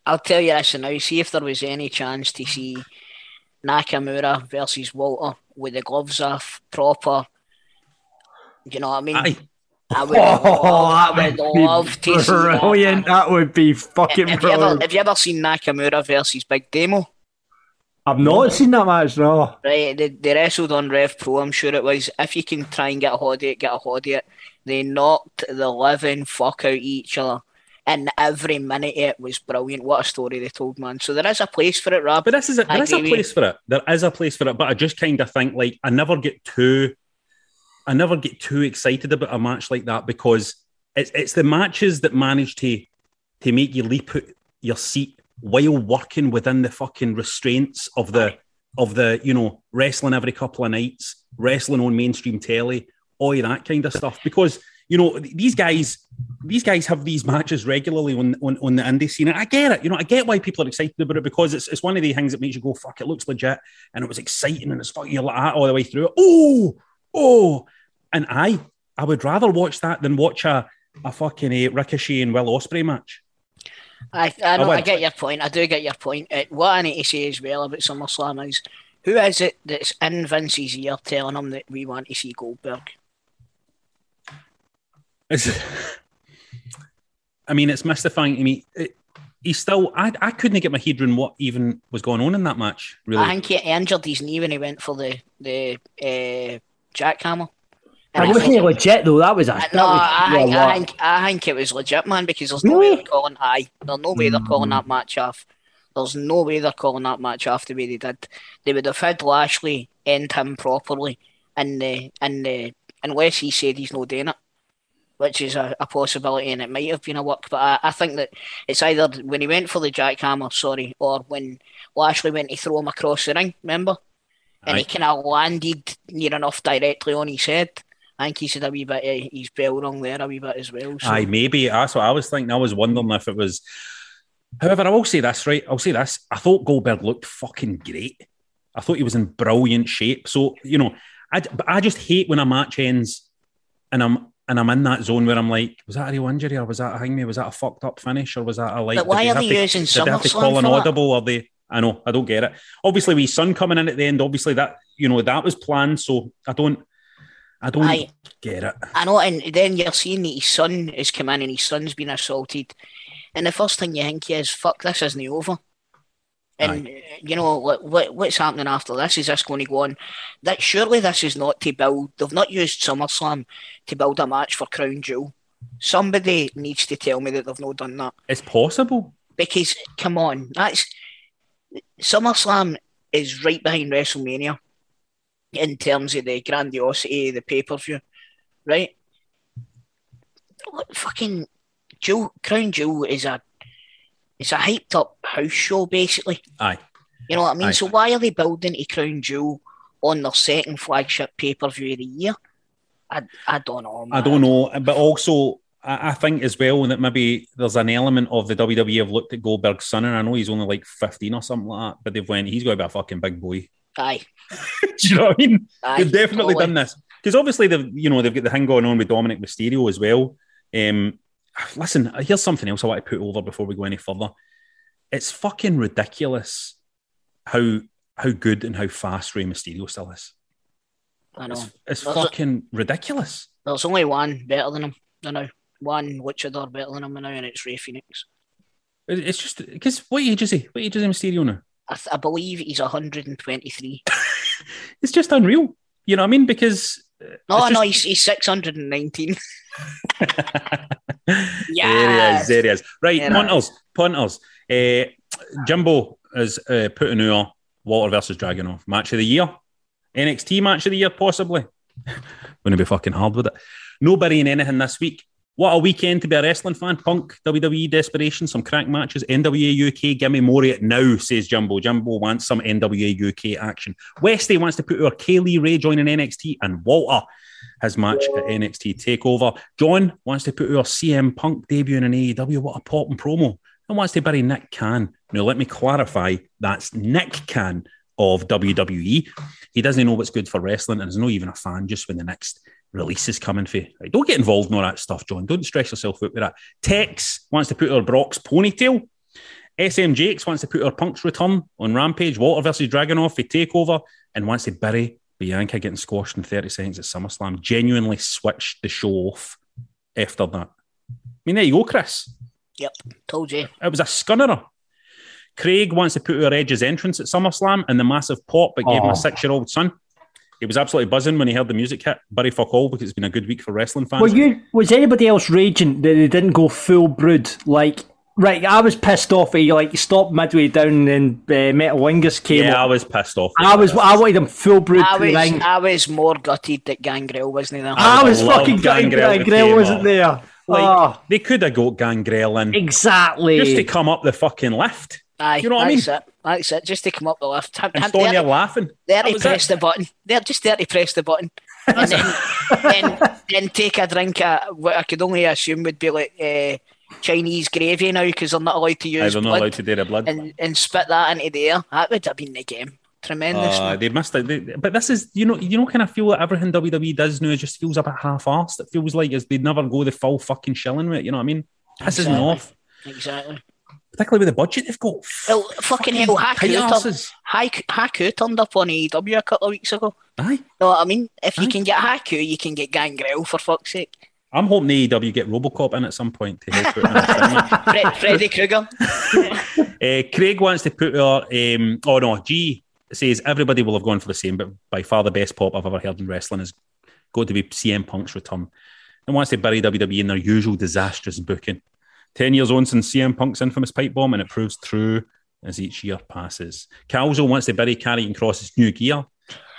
I'll tell you this now. See if there was any chance to see Nakamura versus Walter with the gloves off, proper. You know what I mean? Aye. I (laughs) would, Oh, love, that would would be love to see that. brilliant. That would be fucking Have you, ever, brilliant. have you ever seen Nakamura versus Big Damo? I've not seen that match, no. Right, they, they wrestled on Rev Pro, I'm sure it was. If you can try and get a hold of it, get a hold of it. They knocked the living fuck out each other. And every minute it was brilliant. What a story they told, man. So there is a place for it, Rab. But this is a, I there is a place for it. There is a place for it. But I just kind of think like I never get too, I never get too excited about a match like that because it's it's the matches that manage to to make you leap out your seat while working within the fucking restraints of the of the you know wrestling every couple of nights, wrestling on mainstream telly, all that kind of stuff. Because you know these guys, these guys have these matches regularly on on, on the indie scene. And I get it. You know, I get why people are excited about it because it's it's one of the things that makes you go, "Fuck, it looks legit," and it was exciting, and it's fucking like ah, all the way through. Oh, oh, and I I would rather watch that than watch a a fucking uh, Ricochet and Will Ospreay match. I, I, know, I I, get your point. I do get your point. Uh, what I need to say as well about SummerSlam is who is it that's in Vince's ear telling him that we want to see Goldberg? It's, I mean, it's mystifying to me. It, he's still. I, I couldn't get my head around what even was going on in that match. Really, I think he injured his knee when he went for the the uh, jackhammer. I And I wasn't think- it legit though. That was a. Uh, No, was I think. I think I think it was legit, man. Because there's no way they're calling. Aye, there's no way they're calling that match off. There's no way they're calling that match off the way they did. They would have had Lashley end him properly, and the and the unless he said he's not doing it, which is a, a possibility, and it might have been a work. But I, I think that it's either when he went for the jackhammer, sorry, or when Lashley went to throw him across the ring. Remember, and he kind of landed near enough directly on his head. I think he's had a wee bit of his bell rung there a wee bit as well. So. Aye, maybe that's what I was thinking. I was wondering if it was. However, I will say this, right? I'll say this. I thought Goldberg looked fucking great. I thought he was in brilliant shape. So you know, I but I just hate when a match ends, and I'm and I'm in that zone where I'm like, was that a real injury or was that a hangman? Was that a fucked up finish or was that a like? But why are they to- using did they have to call an audible or they? I know, I don't get it. Obviously, with his son coming in at the end, obviously that you know that was planned. So I don't, I don't Aye. get it. I know, and then you're seeing that his son is come in and his son's been assaulted. And the first thing you think is, fuck, this isn't over. And, uh, you know, what, what what's happening after this? Is this going to go on? That Surely this is not to build, they've not used SummerSlam to build a match for Crown Jewel. Somebody needs to tell me that they've not done that. It's possible. Because, come on, that's SummerSlam is right behind WrestleMania in terms of the grandiosity of the pay per view, right? What fucking Jewel, Crown Jewel is a it's a hyped up house show basically. Aye. You know what I mean? Aye. So why are they building a Crown Jewel on their second flagship pay per view of the year? I I don't know. I don't know, but also I, I think as well that maybe there's an element of the WWE have looked at Goldberg's son, and I know he's only like 15 or something like that, but they've went, he's got to be a fucking big boy. Aye, (laughs) Do you know what I mean? aye, they've definitely totally. done this because obviously they've you know they've got the thing going on with Dominic Mysterio as well. Um, listen, here's something else I want to put over before we go any further. It's fucking ridiculous how how good and how fast Rey Mysterio still is. I know. It's, it's There's a- fucking ridiculous. There's only one better than him. I know. One which luchador better than him now, and it's Rey Fenix. It's just because what age is he? What age is Mysterio now? I, th- I believe he's 123. (laughs) it's just unreal. You know what I mean? Because No, It's no, he's, he's 619. (laughs) (laughs) There he Yes. is. There he is. Right, There punters, punters. Uh, Jimbo is uh, putting out Walter versus Dragunov match of the year, NXT match of the year, possibly. Going to be fucking hard with it. Nobody in anything this week. What a weekend to be a wrestling fan. Punk, WWE Desperation, some crack matches. NWA UK, give me more of it now, says Jumbo. Jumbo wants some NWA UK action. Westy wants to put our Kay Lee Ray joining NXT and Walter his match at NXT TakeOver. John wants to put our CM Punk debut in an AEW. What a pop and promo. And wants to bury Nick Khan. Now, let me clarify that's Nick Khan of WWE. He doesn't know what's good for wrestling and is not even a fan just when the next release is coming for. you. Right, don't get involved in all that stuff, John. Don't stress yourself out with that. Tex wants to put her Brock's ponytail. SM Jakes wants to put her Punk's return on Rampage. Walter versus Dragunov for TakeOver and wants to bury Bianca getting squashed in 30 seconds at SummerSlam. Genuinely switched the show off after that. I mean, there you go, Chris. Yep, told you. It was a scunnerer. Craig wants to put her Edge's entrance at SummerSlam and the massive pop it gave him a six year old son. He was absolutely buzzing when he heard the music hit. Bury fuck all because it's been a good week for wrestling fans. Were you? Was anybody else raging that they didn't go full brood? Like, right, I was pissed off. He like stopped midway down and uh, Metalingus came. yeah, I was pissed off. I was. I wanted him full brood I was, ring. I was more gutted that Gangrel wasn't there. I was fucking gutted Gangrel Gangrel wasn't up. there. Like, Oh, they could have got Gangrel in exactly. just to come up the fucking lift. Aye, You know what I that's mean? it. That's it. Just to come up the lift. And there- there laughing. There press the button. There, just there to press the button, (laughs) and then, then, then take a drink of what I could only assume would be like uh, Chinese gravy now because they're not allowed to Aye, use they're not blood allowed to do the blood. and, and spit that into the air. That would have been the game. Tremendous. Uh, they missed it. They- but this is, you know, you know, kind of feel that everything WWE does now just feels a bit half-assed. It feels like as they never go the full fucking shilling with it. You know what I mean? Me Exactly. off, Exactly. Particularly with the budget they've got. Well, fucking hell, Haku. Haku, Haku turned up on AEW a couple of weeks ago. Aye, Know what I mean? If you can get Haku, you can get Gangrel for fuck's sake. I'm hoping AEW get RoboCop in at some point to help out. (laughs) Fred, Freddy Krueger. Uh, (laughs) Craig wants to put our. Um, oh no, G says everybody will have gone for the same, but by far the best pop I've ever heard in wrestling is going to be CM Punk's return, and wants to bury WWE in their usual disastrous booking. Ten years on since CM Punk's infamous pipe bomb, and it proves true as each year passes. Calzo wants to bury Karrion Kross's new gear.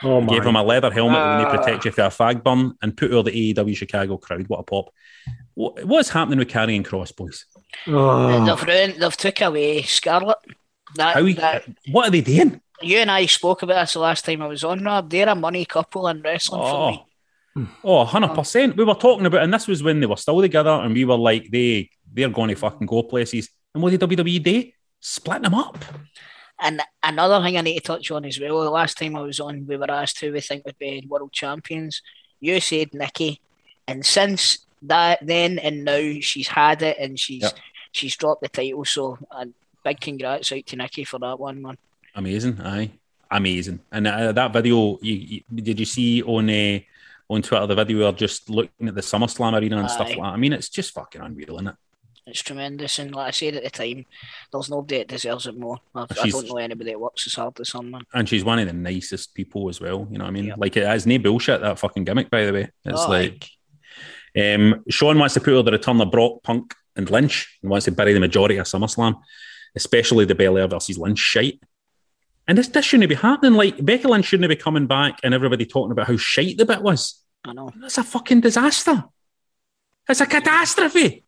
oh my. Gave him a leather helmet that Ah. would protect you from a fag burn, and put all the AEW Chicago crowd. What a pop! What, what's happening with Karrion Kross, boys? Oh. They've ruined, they've took away Scarlett. That, How? that- what are they doing? you and I spoke about this the last time I was on, Rab. They're a money couple in wrestling for me. Oh, oh, 100%. We were talking about, and this was when they were still together, and we were like, they, they're going to fucking go places. And what did WWE do? Split them up. And another thing I need to touch on as well, the last time I was on, we were asked who we think would be world champions. You said Nikki. And since that then and now she's had it and she's Yep. she's dropped the title. So a big congrats out to Nikki for that one, man. Amazing. Aye. Amazing. And uh, that video, you, you, did you see on uh, on Twitter the video of just looking at the SummerSlam arena and stuff like that? I mean, it's just fucking unreal, isn't it? It's tremendous. And like I said at the time, there's nobody that deserves it more. I've, I don't know anybody that works as hard as her, man. And she's one of the nicest people as well. You know what I mean? Yep. Like, has no bullshit, that fucking gimmick, by the way. It's Oh, like, um, Sean wants to put over the return of Brock, Punk, and Lynch and wants to bury the majority of SummerSlam, especially the Belair versus Lynch shite. And this, this shouldn't be happening. Like, Becky Lynch shouldn't be coming back and everybody talking about how shite the bit was. I know. That's a fucking disaster. It's a catastrophe.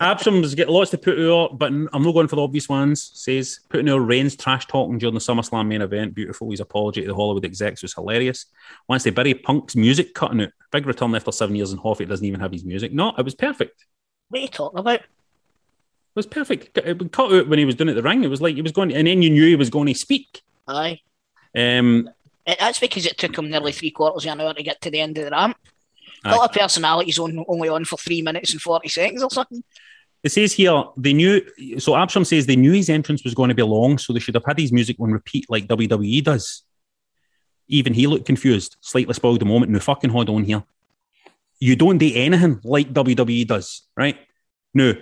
Absom's get lots to put out, but I'm not going for the obvious ones. Says putting out Reigns trash talking during the SummerSlam main event. Beautiful. His apology to the Hollywood execs was hilarious. Once they bury Punk's music cutting out. Big return after seven years in Hoffy doesn't even have his music. No, it was perfect. What are you talking about? It was perfect. It cut out when he was doing it at the ring. It was like he was going, and then you knew he was going to speak. Aye. Um, That's because it took him nearly three quarters of an hour to get to the end of the ramp. Aye. Got a personality's on, only on for three minutes and 40 seconds or something. It says here they knew. So Absham says they knew his entrance was going to be long, so they should have had his music on repeat like WWE does. Even he looked confused, slightly spoiled the moment. No fucking hold on here. You don't do anything like WWE does, right? No.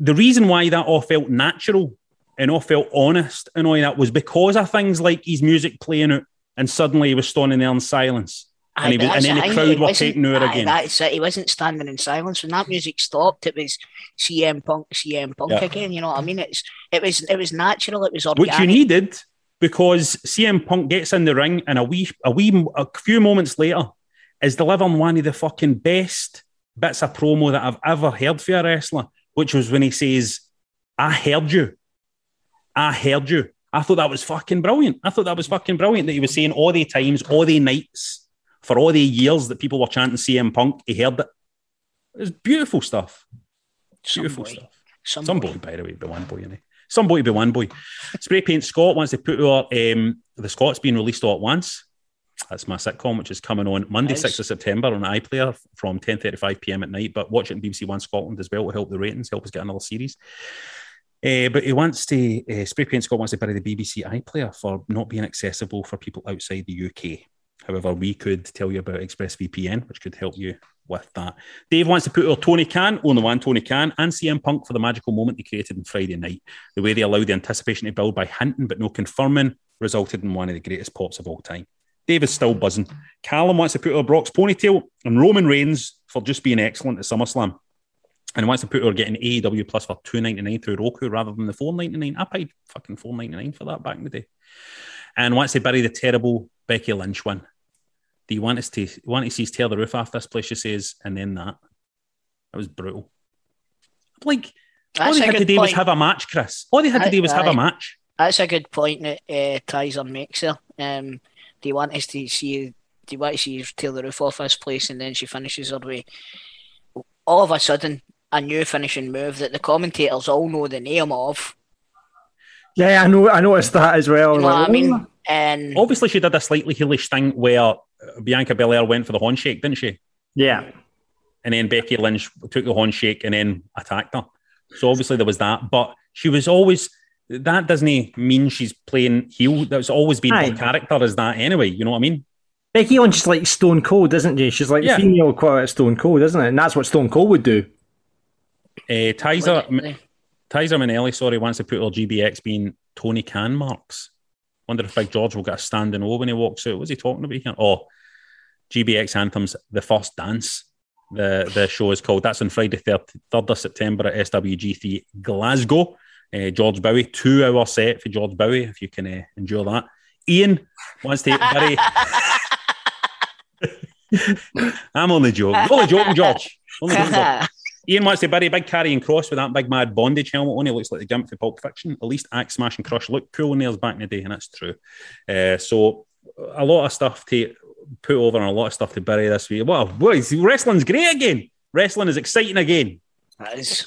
The reason why that all felt natural and all felt honest and all that was because of things like his music playing out, and suddenly he was standing there in silence. And, he was, and then the crowd were taking over again. That's it. He wasn't standing in silence when that music stopped. It was CM Punk, CM Punk Yeah. again. You know what I mean? It's it was it was natural. It was which you needed because CM Punk gets in the ring and a wee, a wee, a few moments later is delivering one of the fucking best bits of promo that I've ever heard for a wrestler, which was when he says, "I heard you, I heard you." I thought that was fucking brilliant. I thought that was fucking brilliant that he was saying all the times, all the nights, for all the years that people were chanting CM Punk, he heard it. It was beautiful stuff. Some Beautiful boy. stuff. Some, Some boy. boy, by the way, be one boy, innit? Some boy be one boy. Spray Paint Scott wants to put out um, the Scots being released all at once. That's my sitcom, which is coming on Monday, Nice. 6th of September on iPlayer from 10.35 p.m. at night. But watch it on BBC One Scotland as well to help the ratings, help us get another series. Uh, but he wants to, uh, Spray Paint Scott wants to bury the BBC iPlayer for not being accessible for people outside the UK. However, we could tell you about ExpressVPN, which could help you with that. Dave wants to put out Tony Khan, only one Tony Khan, and CM Punk for the magical moment they created on Friday night. The way they allowed the anticipation to build by hinting but no confirming resulted in one of the greatest pops of all time. Dave is still buzzing. Callum wants to put out Brock's ponytail and Roman Reigns for just being excellent at SummerSlam. And wants to put her getting AEW Plus for two ninety nine through Roku rather than the four ninety nine. I paid fucking four ninety nine for that back in the day. And wants to bury the terrible Becky Lynch one. Do you want us to want to see us tear the roof off this place? She says, and then that. That was brutal. Like all That's they had to good do was have a match, Chris. All they had to do was have a match. That's a good point that uh, Kaiser makes there. Um, do you want us to see? Do you want to see her tear the roof off this place and then she finishes her way? All of a sudden, a new finishing move that the commentators all know the name of. Yeah, I know. I noticed that as well. You know Like, what I oh, mean? And Obviously, she did a slightly heelish thing where Bianca Belair went for the handshake, didn't she? Yeah. And then Becky Lynch took the handshake and then attacked her. So obviously there was that, but she was always that doesn't mean she's playing heel. That's always been Aye. her character as that anyway. You know what I mean? Becky Lynch is like Stone Cold, isn't she? She's like Yeah. the female equivalent of Stone Cold, isn't it? And that's what Stone Cold would do. Uh, Tizer, Legitimately. Tizer Manelli, sorry, wants to put her GBX being Tony Khan marks. Wonder if Big George will get a standing O when he walks out. What's he talking about here? Oh, GBX Anthems, The First Dance. The the show is called. That's on Friday, 3rd, 3rd of September at SWG3 Glasgow. Uh, George Bowie, two hour set for George Bowie, if you can uh, endure that. Ian wants to bury. (laughs) (laughs) I'm only joking. Only joking, George. Only joking, George. (laughs) Ian wants to bury Big Karrion Kross with that big mad bondage helmet on. He looks like the gimp for Pulp Fiction. At least Axe Smash and Crush looked cool in theirs back in the day, and that's true. Uh, so a lot of stuff to put over and a lot of stuff to bury this week. What is wrestling's great again? Wrestling is exciting again. that is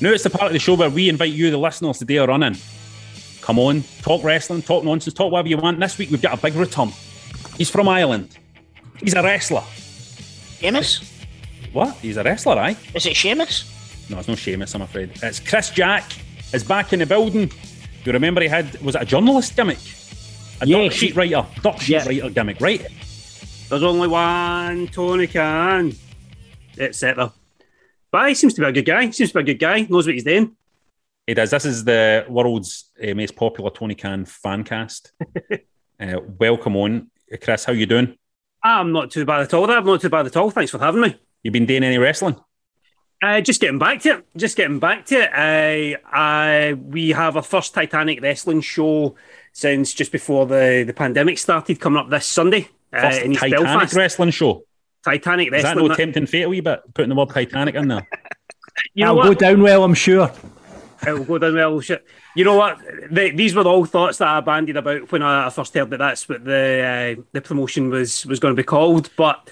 Now it's the part of the show where we invite you, the listeners, to dare run in. Come on, talk wrestling, talk nonsense, talk whatever you want. This week we've got a big return. He's from Ireland. He's a wrestler. Seamus. What? He's a wrestler, aye? Is it Seamus? No, it's not Seamus, I'm afraid. It's Chris Jack is back in the building. Do you remember he had, was it a journalist gimmick? A Yeah. sheet writer, dirt sheet Yeah. writer gimmick, right? There's only one Tony Khan, etc. But he seems to be a good guy. Seems to be a good guy. Knows what he's doing. He does. This is the world's uh, most popular Tony Khan fan cast. uh, (laughs) welcome on. Chris, how you doing? I'm not too bad at all. I'm not too bad at all. Thanks for having me. You been doing any wrestling? Uh, just getting back to it. Just getting back to it. Uh, I, we have a first Titanic wrestling show since just before the, the pandemic started, coming up this Sunday uh, First in East Titanic Belfast. wrestling show. Titanic Is that wrestling. no tempting fate a wee bit? Putting the word Titanic in there. (laughs) you know I'll go down well, I'm sure. It'll go down well. Shit. You know what? The, these were all thoughts that I bandied about when I, I first heard that that's what the uh, the promotion was was going to be called. But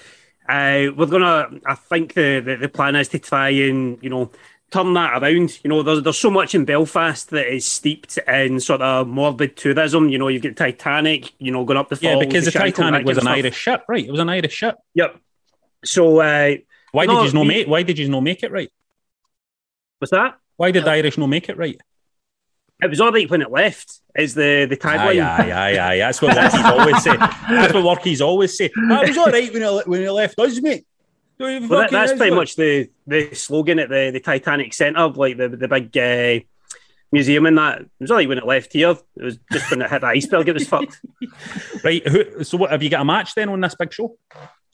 uh, we're gonna. I think the, the the plan is to try and you know turn that around. You know, there's there's so much in Belfast that is steeped in sort of morbid tourism. You know, you've got Titanic. You know, going up the Yeah, because the Shankill, Titanic was an kind of Irish ship, right? It was an Irish ship. Yep. So uh, Why no, did you not make? Why did you not make it right? What's that? Why did the Irish not make it right? It was all right when it left. Is the the Aye, tagline? aye, aye, aye. That's what Workies (laughs) always say. That's what Workies always say. I was all right when it, when it left us, mate. Well, that, that's pretty much the, the slogan at the, the Titanic Centre, like the the big uh, museum and that. It was all right when it left here. It was just when it hit the iceberg, it was fucked. (laughs) Right. Who, so, what have you got a match then on this big show?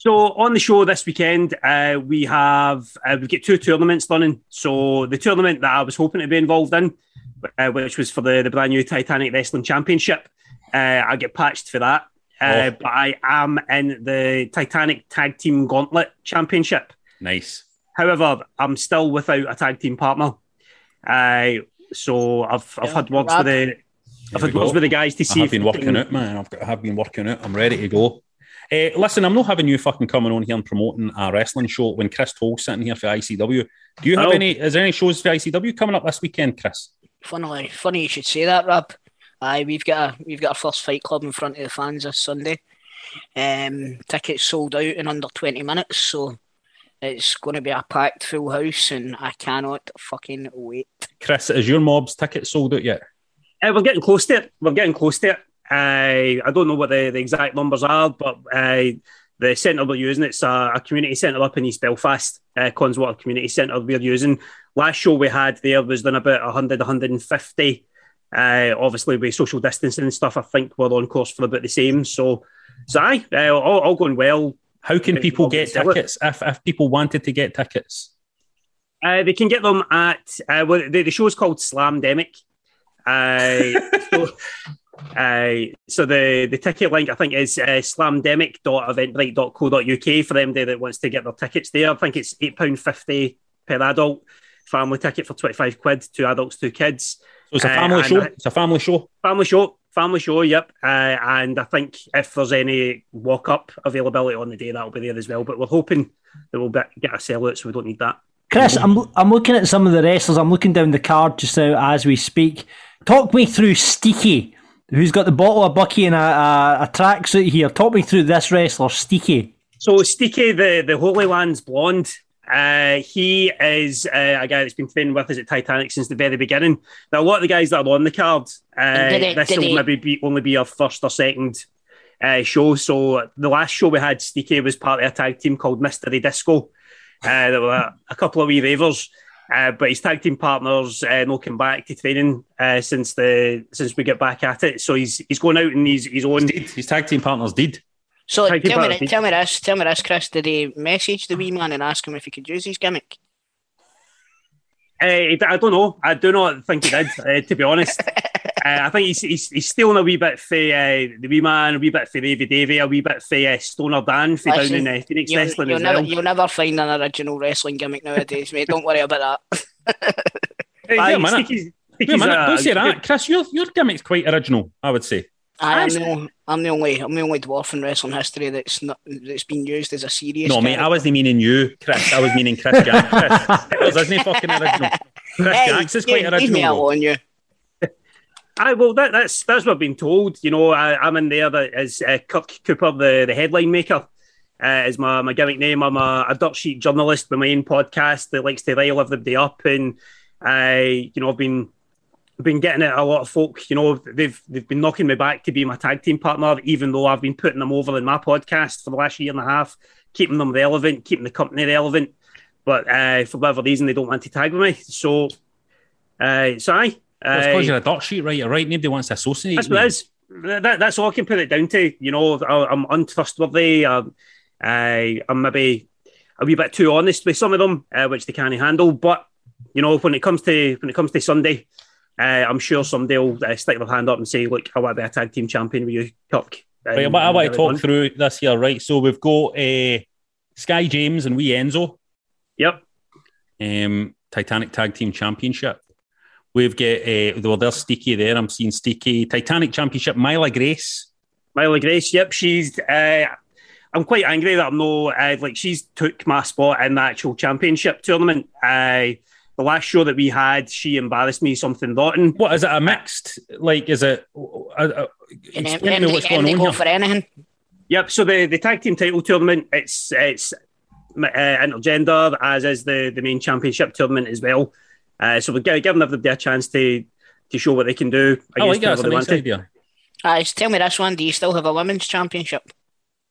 So on the show this weekend, uh, we have uh, we've got two tournaments running. So the tournament that I was hoping to be involved in, uh, which was for the, the brand new Titanic Wrestling Championship, uh, I get patched for that. Uh, Oh. But I am in the Titanic Tag Team Gauntlet Championship. Nice. However, I'm still without a tag team partner. Uh, so I've I've Yeah, had words Rab. with the I've had we words with the guys to see I've been we working can- out, man. I've got, I have been working out. I'm ready to go. Uh, listen, I'm not having you fucking coming on here and promoting a wrestling show when Chris Toal's sitting here for ICW. Do you have any? Is there any shows for ICW coming up this weekend, Chris? Funnily, funny you should say that, Rab. Aye, we've got a we've got our first fight club in front of the fans this Sunday. Um, tickets sold out in under twenty minutes, so it's going to be a packed full house, and I cannot fucking wait. Chris, is your mob's ticket sold out yet? Uh, we're getting close to it. We're getting close to it. Uh, I don't know what the, the exact numbers are, but uh, the centre we're using it's a, a community centre up in East Belfast, uh, Connswater Community Centre. We're using last show we had there was done about 100, 150. Uh, obviously, with social distancing and stuff, I think we're on course for about the same. So, so aye, uh, all, all going well. How can people get tickets if, if people wanted to get tickets? Uh, they can get them at uh, well, the, the show's called Slamdemic. Uh, (laughs) so, uh, so the, the ticket link I think is uh, slamdemic.eventbrite.co.uk for them that wants to get their tickets there. I think it's eight pound fifty per adult. Family ticket for twenty five quid. Two adults, two kids. So it's a Uh, family and show. It's a family show. Family show. Family show. Yep. Uh, and I think if there's any walk up availability on the day, that'll be there as well. But we're hoping that we'll be, get a sellout, so we don't need that. Chris, I'm I'm looking at some of the wrestlers. I'm looking down the card just now as we speak. Talk me through Steaky, who's got the bottle of Bucky and a, a, a tracksuit here. Talk me through this wrestler, Steaky. So Steaky, the the Holy Land's blonde. Uh, he is uh, a guy that's been training with us at Titanic since the very beginning. Now, a lot of the guys that are on the card, uh, And it- this will he- maybe be only be our first or second uh, show. So the last show we had, Steaky was part of a tag team called Mystery Disco. Uh, there were a, a couple of wee ravers, uh, but his tag team partners uh, no come back to training uh, since the since we get back at it. So he's he's going out and he's his own. His tag team partners did. So Tag tell me, partners did. tell me this, tell me this, Chris. Did he message the wee man and ask him if he could use his gimmick? Uh, I don't know. I do not think he did, uh, to be honest. (laughs) Uh, I think he's, he's, he's stealing a wee bit for uh, the wee man, a wee bit for Davey Davey, a wee bit for uh, Stoner Dan for down in uh, Phoenix you'll, Wrestling you'll as never, well. you'll never find an original wrestling gimmick nowadays, mate. Don't worry about that. (laughs) Hey, Aye, wait a minute. Sticky's- Wait a minute. Don't say that, Chris. Your your gimmick's quite original. I would say. I am the, only, I'm the only I'm the only dwarf in wrestling history that's not that's been used as a serious. No, mate. I wasn't meaning you, Chris. I was meaning Chris Jack. (laughs) Chris, isn't fucking original. Chris Hey, Jacks is quite leave- leave me original. alone, you. Aye, well, that, that's that's what I've been told. You know, I, I'm in there that is uh, Kirk Cooper, the, the headline maker, uh, is my, my gimmick name. I'm a, a dirt sheet journalist with my own podcast that likes to rile everybody up, and I, you know, I've been been getting it a lot of folk. You know, they've they've been knocking me back to be my tag team partner, even though I've been putting them over in my podcast for the last year and a half, keeping them relevant, keeping the company relevant. But uh, for whatever reason, they don't want to tag with me. So, uh, so aye. Well, it's you're a dirt sheet writer, right? Nobody wants to associate. That's what it is. That, that's all I can put it down to. You know, I, I'm untrustworthy. Um, I, I'm maybe a wee bit too honest with some of them, uh, which they can't handle. But you know, when it comes to when it comes to Sunday, uh, I'm sure somebody will uh, stick their hand up and say, "Look, I want to be a tag team champion with you, Kirk." Right, but I want to talk through this here, right? So we've got uh, Sky James and we Enzo. Yep. Um, Titanic Tag Team Championship. We've got, uh, well, there's Steaky there. I'm seeing Steaky. Titanic Championship, Myla Grace. Miley Grace. Yep, she's. Uh, I'm quite angry that I'm no uh, like she's took my spot in the actual championship tournament. Uh, the last show that we had, she embarrassed me something rotten. What is it? A mixed? Like, is it? Uh, uh, And explain me what's going on here. for anything. Yep. So the, the tag team title tournament, it's it's uh, intergender, as is the, the main championship tournament as well. Uh, so we're gi- giving everybody a chance to to show what they can do. I like against that. It's whoever a nice idea. Uh, tell me this one: Do you still have a women's championship?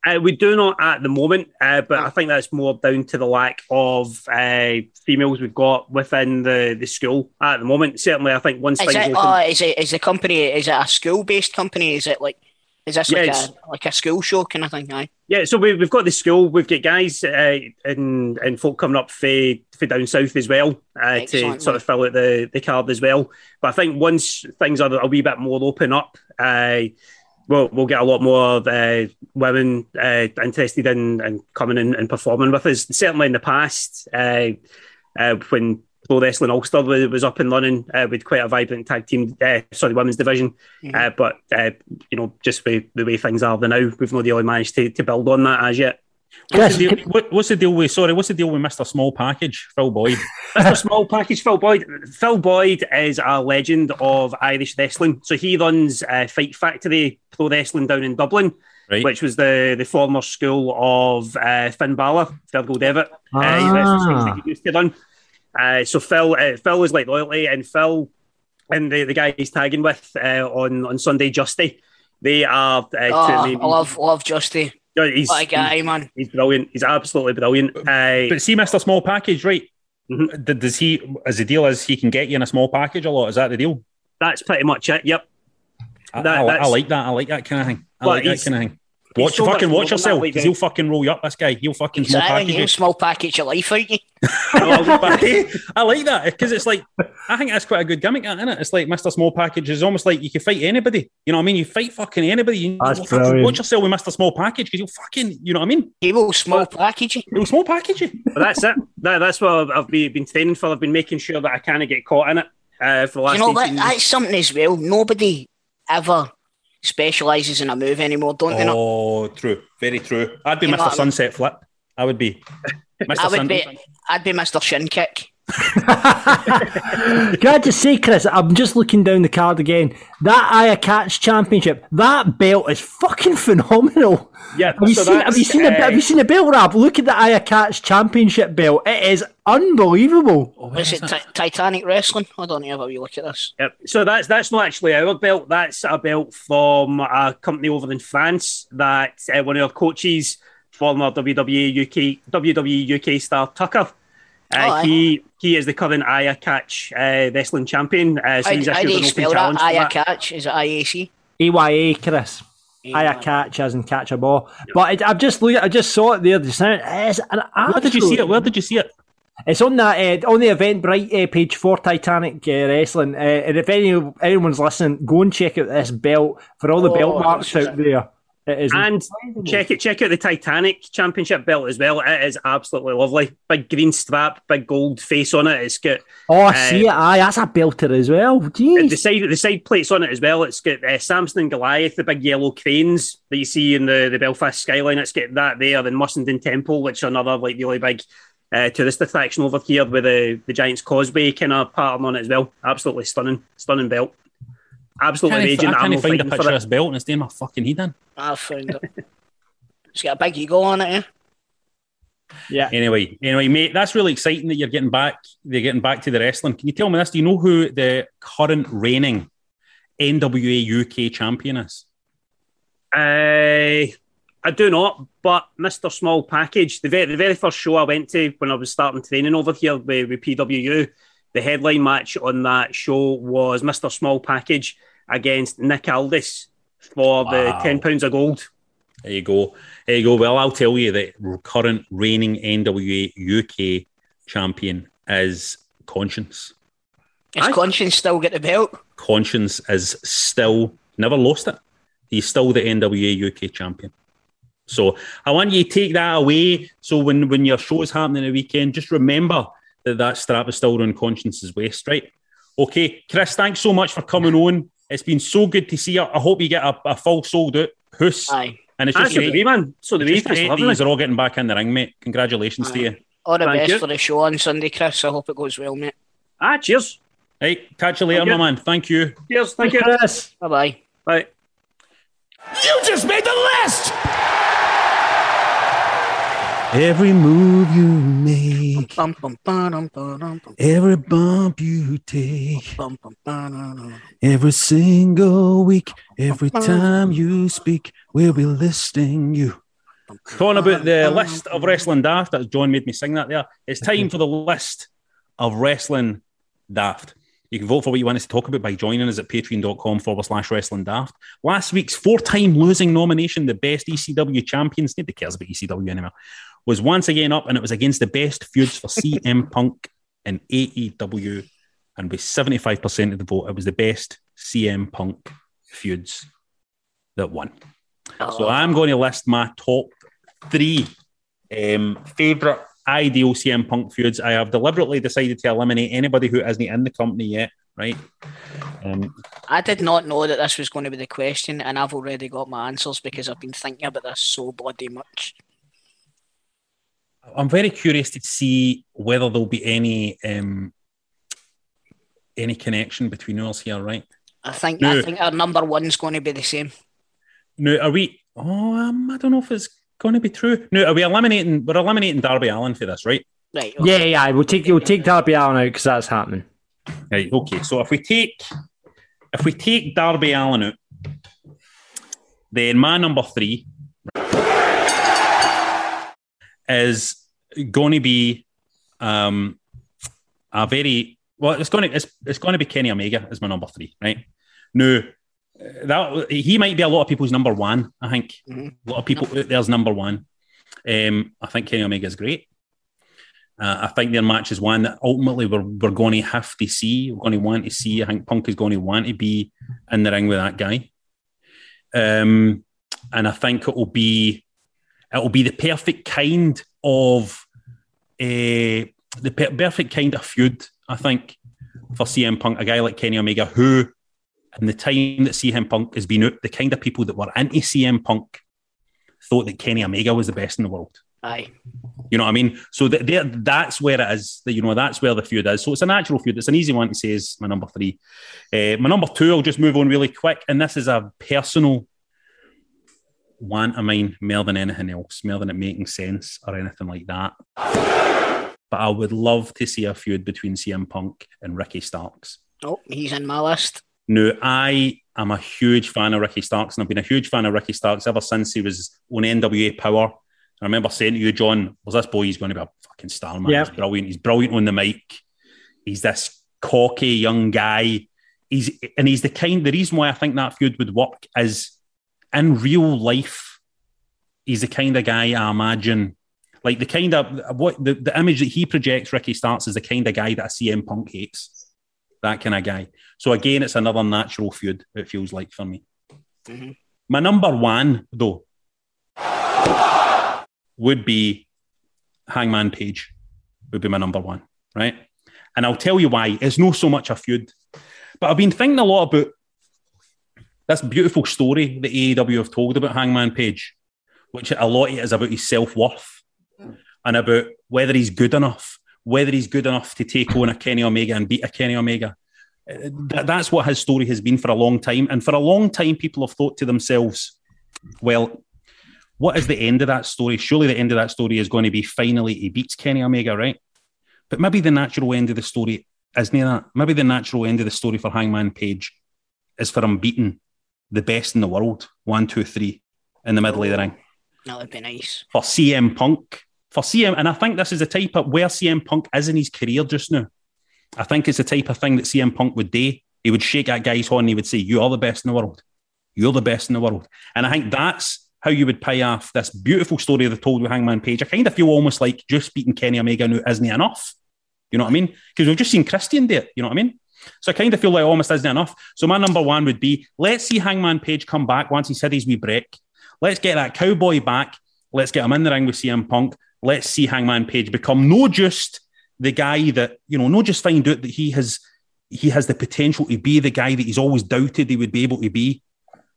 Uh, we do not at the moment, uh, but I think that's more down to the lack of uh, females we've got within the, the school at the moment. Certainly, I think once Is things it? open, Uh, is it? Is the company? Is it a school-based company? Is it like? Is this like Yes. a like a school show kind of thing? Aye. Yeah, so we, we've got the school. We've got guys uh, and and folk coming up for, for down south as well uh, to sort of fill out the, the card as well. But I think once things are a wee bit more open up, uh, we'll we'll get a lot more uh, women uh, interested in, in coming in and performing with us. Certainly in the past, uh, uh, when Pro Wrestling Ulster was, was up and running uh, with quite a vibrant tag team, uh, sorry, women's division. Uh, but uh, you know, just with the way things are the now, we've not really managed to, to build on that as yet. What's the, deal, what, what's the deal with? Sorry, what's the deal with Mister Small Package, Phil Boyd? (laughs) Mr. Small Package Phil Boyd. Phil Boyd is a legend of Irish wrestling. So he runs uh, Fight Factory Pro Wrestling down in Dublin, Right. which was the, the former school of uh, Finn Balor, Fergal Devitt. Uh, Ah. that's the he used to run. Uh, so Phil, uh, Phil is like loyalty, and Phil and the, the guy he's tagging with uh, on on Sunday, Justy. They are. Uh, Oh, two I main- love love Justy. Yeah, he's, What a guy, he's- man. He's brilliant. He's absolutely brilliant. Uh, But see, Mister Small Package, right? Mm-hmm. D- Does he? As the deal is, he can get you in a small package a lot. Is that the deal? that's pretty much it. Yep. I, That- I, I like that. I like that kind of thing. I Well, like that kind of thing. He's Watch, so fucking watch yourself because he'll fucking roll you up. This guy, he'll fucking small package You you. small package your life out. You. (laughs) (laughs) I like that because it's like I think that's quite a good gimmick, isn't it? It's like Mr. Small Package is almost like you can fight anybody. You know what I mean? You fight fucking anybody. You That's fucking brilliant. watch yourself with Mr. Small Package because you'll fucking, you know what I mean? He will small package you. He'll small package you. But that's it. That, that's what I've, I've been, been training for. I've been making sure that I kind of get caught in it uh, for the last You know what? That's something as well. Nobody ever specialises in a move anymore, don't they? Not? Oh, true. Very true. I'd be You Mr. what I mean? Sunset Flip. I would be. (laughs) Mr. I would Sun- be. I'd be Mister Shin Kick. Can I just say, Chris, I'm just looking down the card again. That Aya Catch Championship, that belt is fucking phenomenal. Yeah, Have you so seen? Have you seen? the, uh, have you seen the belt wrap? Look at the Aya Catch Championship belt. It is unbelievable. Oh, Is it Ti- Titanic Wrestling? Hold on, have a wee look at this. Yep. So that's that's not actually our belt. That's a belt from a company over in France that uh, one of our coaches, former WWE UK WWE UK star Tucker. Oh, Uh, aye. he he is the current Aya Catch uh, wrestling champion. Uh, so How, he's how issued do an you open spell that? challenge Aya that. Catch? Is it IAC? AYA, Chris. Aya Catch as in catch a ball. But it, I've just looked. I just saw it there just now. It's an Where did you see it? Where did you see it? It's on that uh, on the Eventbrite uh, page for Titanic uh, Wrestling. Uh, and if any anyone's listening, go and check out this belt for all the Oh, belt marks this is out there. And check it, check out the Titanic Championship belt as well. It is absolutely lovely. Big green strap, big gold face on it. It's got Oh, I uh, see it. Aye, that's a belter as well. Jeez. the side the side plates on it as well. It's got uh, Samson and Goliath, the big yellow cranes that you see in the, the Belfast skyline. It's got that there, and Mussenden Temple, which are another like really big uh, tourist attraction over here with the the Giants Causeway kind of pattern on it as well. Absolutely stunning, stunning belt. Absolutely Can't raging. I I'm can't not find a picture for of it. this belt and it's doing my fucking head in. I found it. (laughs) it's got a big ego on it. Eh? Yeah. Anyway, anyway, mate, that's really exciting that you're getting back. They're getting back to the wrestling. Can you tell me this? Do you know who the current reigning NWA UK champion is? Uh, I do not, but Mr. Small Package, the very, the very first show I went to when I was starting training over here with, with PWU, the headline match on that show was Mr. Small Package against Nick Aldis for the £10 of gold. There you go. There you go. Well, I'll tell you that current reigning NWA UK champion is Conscience. Is Conscience still get the belt? Conscience is still never lost it. He's still the NWA UK champion. So I want you to take that away. So when when your show is happening the weekend, just remember that that strap is still around Conscience's waist, right? Okay, Chris, thanks so much for coming on. It's been so good to see you. I hope you get a, a full sold out hoose. Aye. And it's just so do great. we, man. So the It's we. just It's great that lovely. yous are all getting back in the ring, mate. Congratulations to you. All the Thank best you. for the show on Sunday, Chris. I hope it goes well, mate. Ah, cheers. Hey, catch you later, Okay. my man. Thank you. Cheers. Thank you. Chris. Bye bye. Bye. You just made the list! Every move you make, Bum, bum, ba-dum, ba-dum, bum, every bump you take, bum, bum, ba-dum. every single week, every time you speak, we'll be listing you. Talking about the list of wrestling daft, as John made me sing that there. It's time for the list of wrestling daft. You can vote for what you want us to talk about by joining us at patreon.com forward slash wrestling daft. Last week's four time losing nomination, the best ECW champions, nobody cares about ECW anymore, was once again up and it was against the best feuds for CM (laughs) Punk and AEW. And with 75% of the vote, it was the best CM Punk feuds that won. So I'm going to list my top three um, favourite ideal CM Punk feuds. I have deliberately decided to eliminate anybody who isn't in the company yet, right? Um, I did not know that this was going to be the question, and I've already got my answers because I've been thinking about this so bloody much. I'm very curious to see whether there'll be any um, any connection between us here, right? I think No. I think our number one's going to be the same. No, are we? Oh, um, I don't know if it's going to be true. No, are we eliminating? We're eliminating Darby Allin for this, right? Right. Yeah, yeah. We'll take we'll take Darby Allin out because that's happening. Right. Okay. So if we take if we take Darby Allin out, then my number three is going to be um, a very well. It's going to it's, it's going to be Kenny Omega as my number three, right? No, that he might be a lot of people's number one. I think Mhm. a lot of people out there's number one. Um, I think Kenny Omega is great. Uh, I think their match is one that ultimately we're, we're going to have to see. We're going to want to see. I think Punk is going to want to be in the ring with that guy. Um, and I think it will be it will be the perfect kind of uh, the per- perfect kind of feud. I think for CM Punk, a guy like Kenny Omega, who in the time that CM Punk has been out, the kind of people that were into CM Punk thought that Kenny Omega was the best in the world. Aye. You know what I mean? So that there, that's where it is. That you know, that's where the feud is. So it's a natural feud. It's an easy one to say is my number three. Uh, my number two, I'll just move on really quick, and this is a personal want of mine more than anything else, more than it making sense or anything like that. But I would love to see a feud between CM Punk and Ricky Starks. Oh, he's in my list. No, I am a huge fan of Ricky Starks, and I've been a huge fan of Ricky Starks ever since he was on NWA Power. I remember saying to you, John, was this boy, he's going to be a fucking star, man. Yeah. He's brilliant. He's brilliant on the mic. He's this cocky young guy. He's and he's the kind the reason why I think that feud would work is in real life, he's the kind of guy I imagine like the kind of what the, the image that he projects Ricky Starks is the kind of guy that a CM Punk hates. That kind of guy. So again, it's another natural feud, it feels like for me. Mhm. My number one, though, would be Hangman Page, would be my number one, right? And I'll tell you why. It's not so much a feud, but I've been thinking a lot about this beautiful story that AEW have told about Hangman Page, which a lot is about his self worth and about whether he's good enough, whether he's good enough to take on a Kenny Omega and beat a Kenny Omega. That- that's what his story has been for a long time. And for a long time, people have thought to themselves, well, what is the end of that story? Surely the end of that story is going to be finally he beats Kenny Omega, right? But maybe the natural end of the story isn't that. Maybe the natural end of the story for Hangman Page is for him beating the best in the world, one, two, three, in the middle of the oh. ring That would be nice. for CM Punk. For CM, and I think this is the type of where CM Punk is in his career just now. I think it's the type of thing that CM Punk would do. He would shake that guy's horn and he would say, You are the best in the world. You're the best in the world. And I think that's how you would pay off this beautiful story they've told with Hangman Page. I kind of feel almost like just beating Kenny Omega now isn't enough. You know what I mean? Because we've just seen Christian there. You know what I mean? So I kind of feel like almost isn't enough. So my number one would be let's see Hangman Page come back once he's had his wee break. Let's get that cowboy back. Let's get him in the ring with CM Punk. Let's see Hangman Page become no just the guy that, you know, not just find out that he has he has the potential to be the guy that he's always doubted he would be able to be.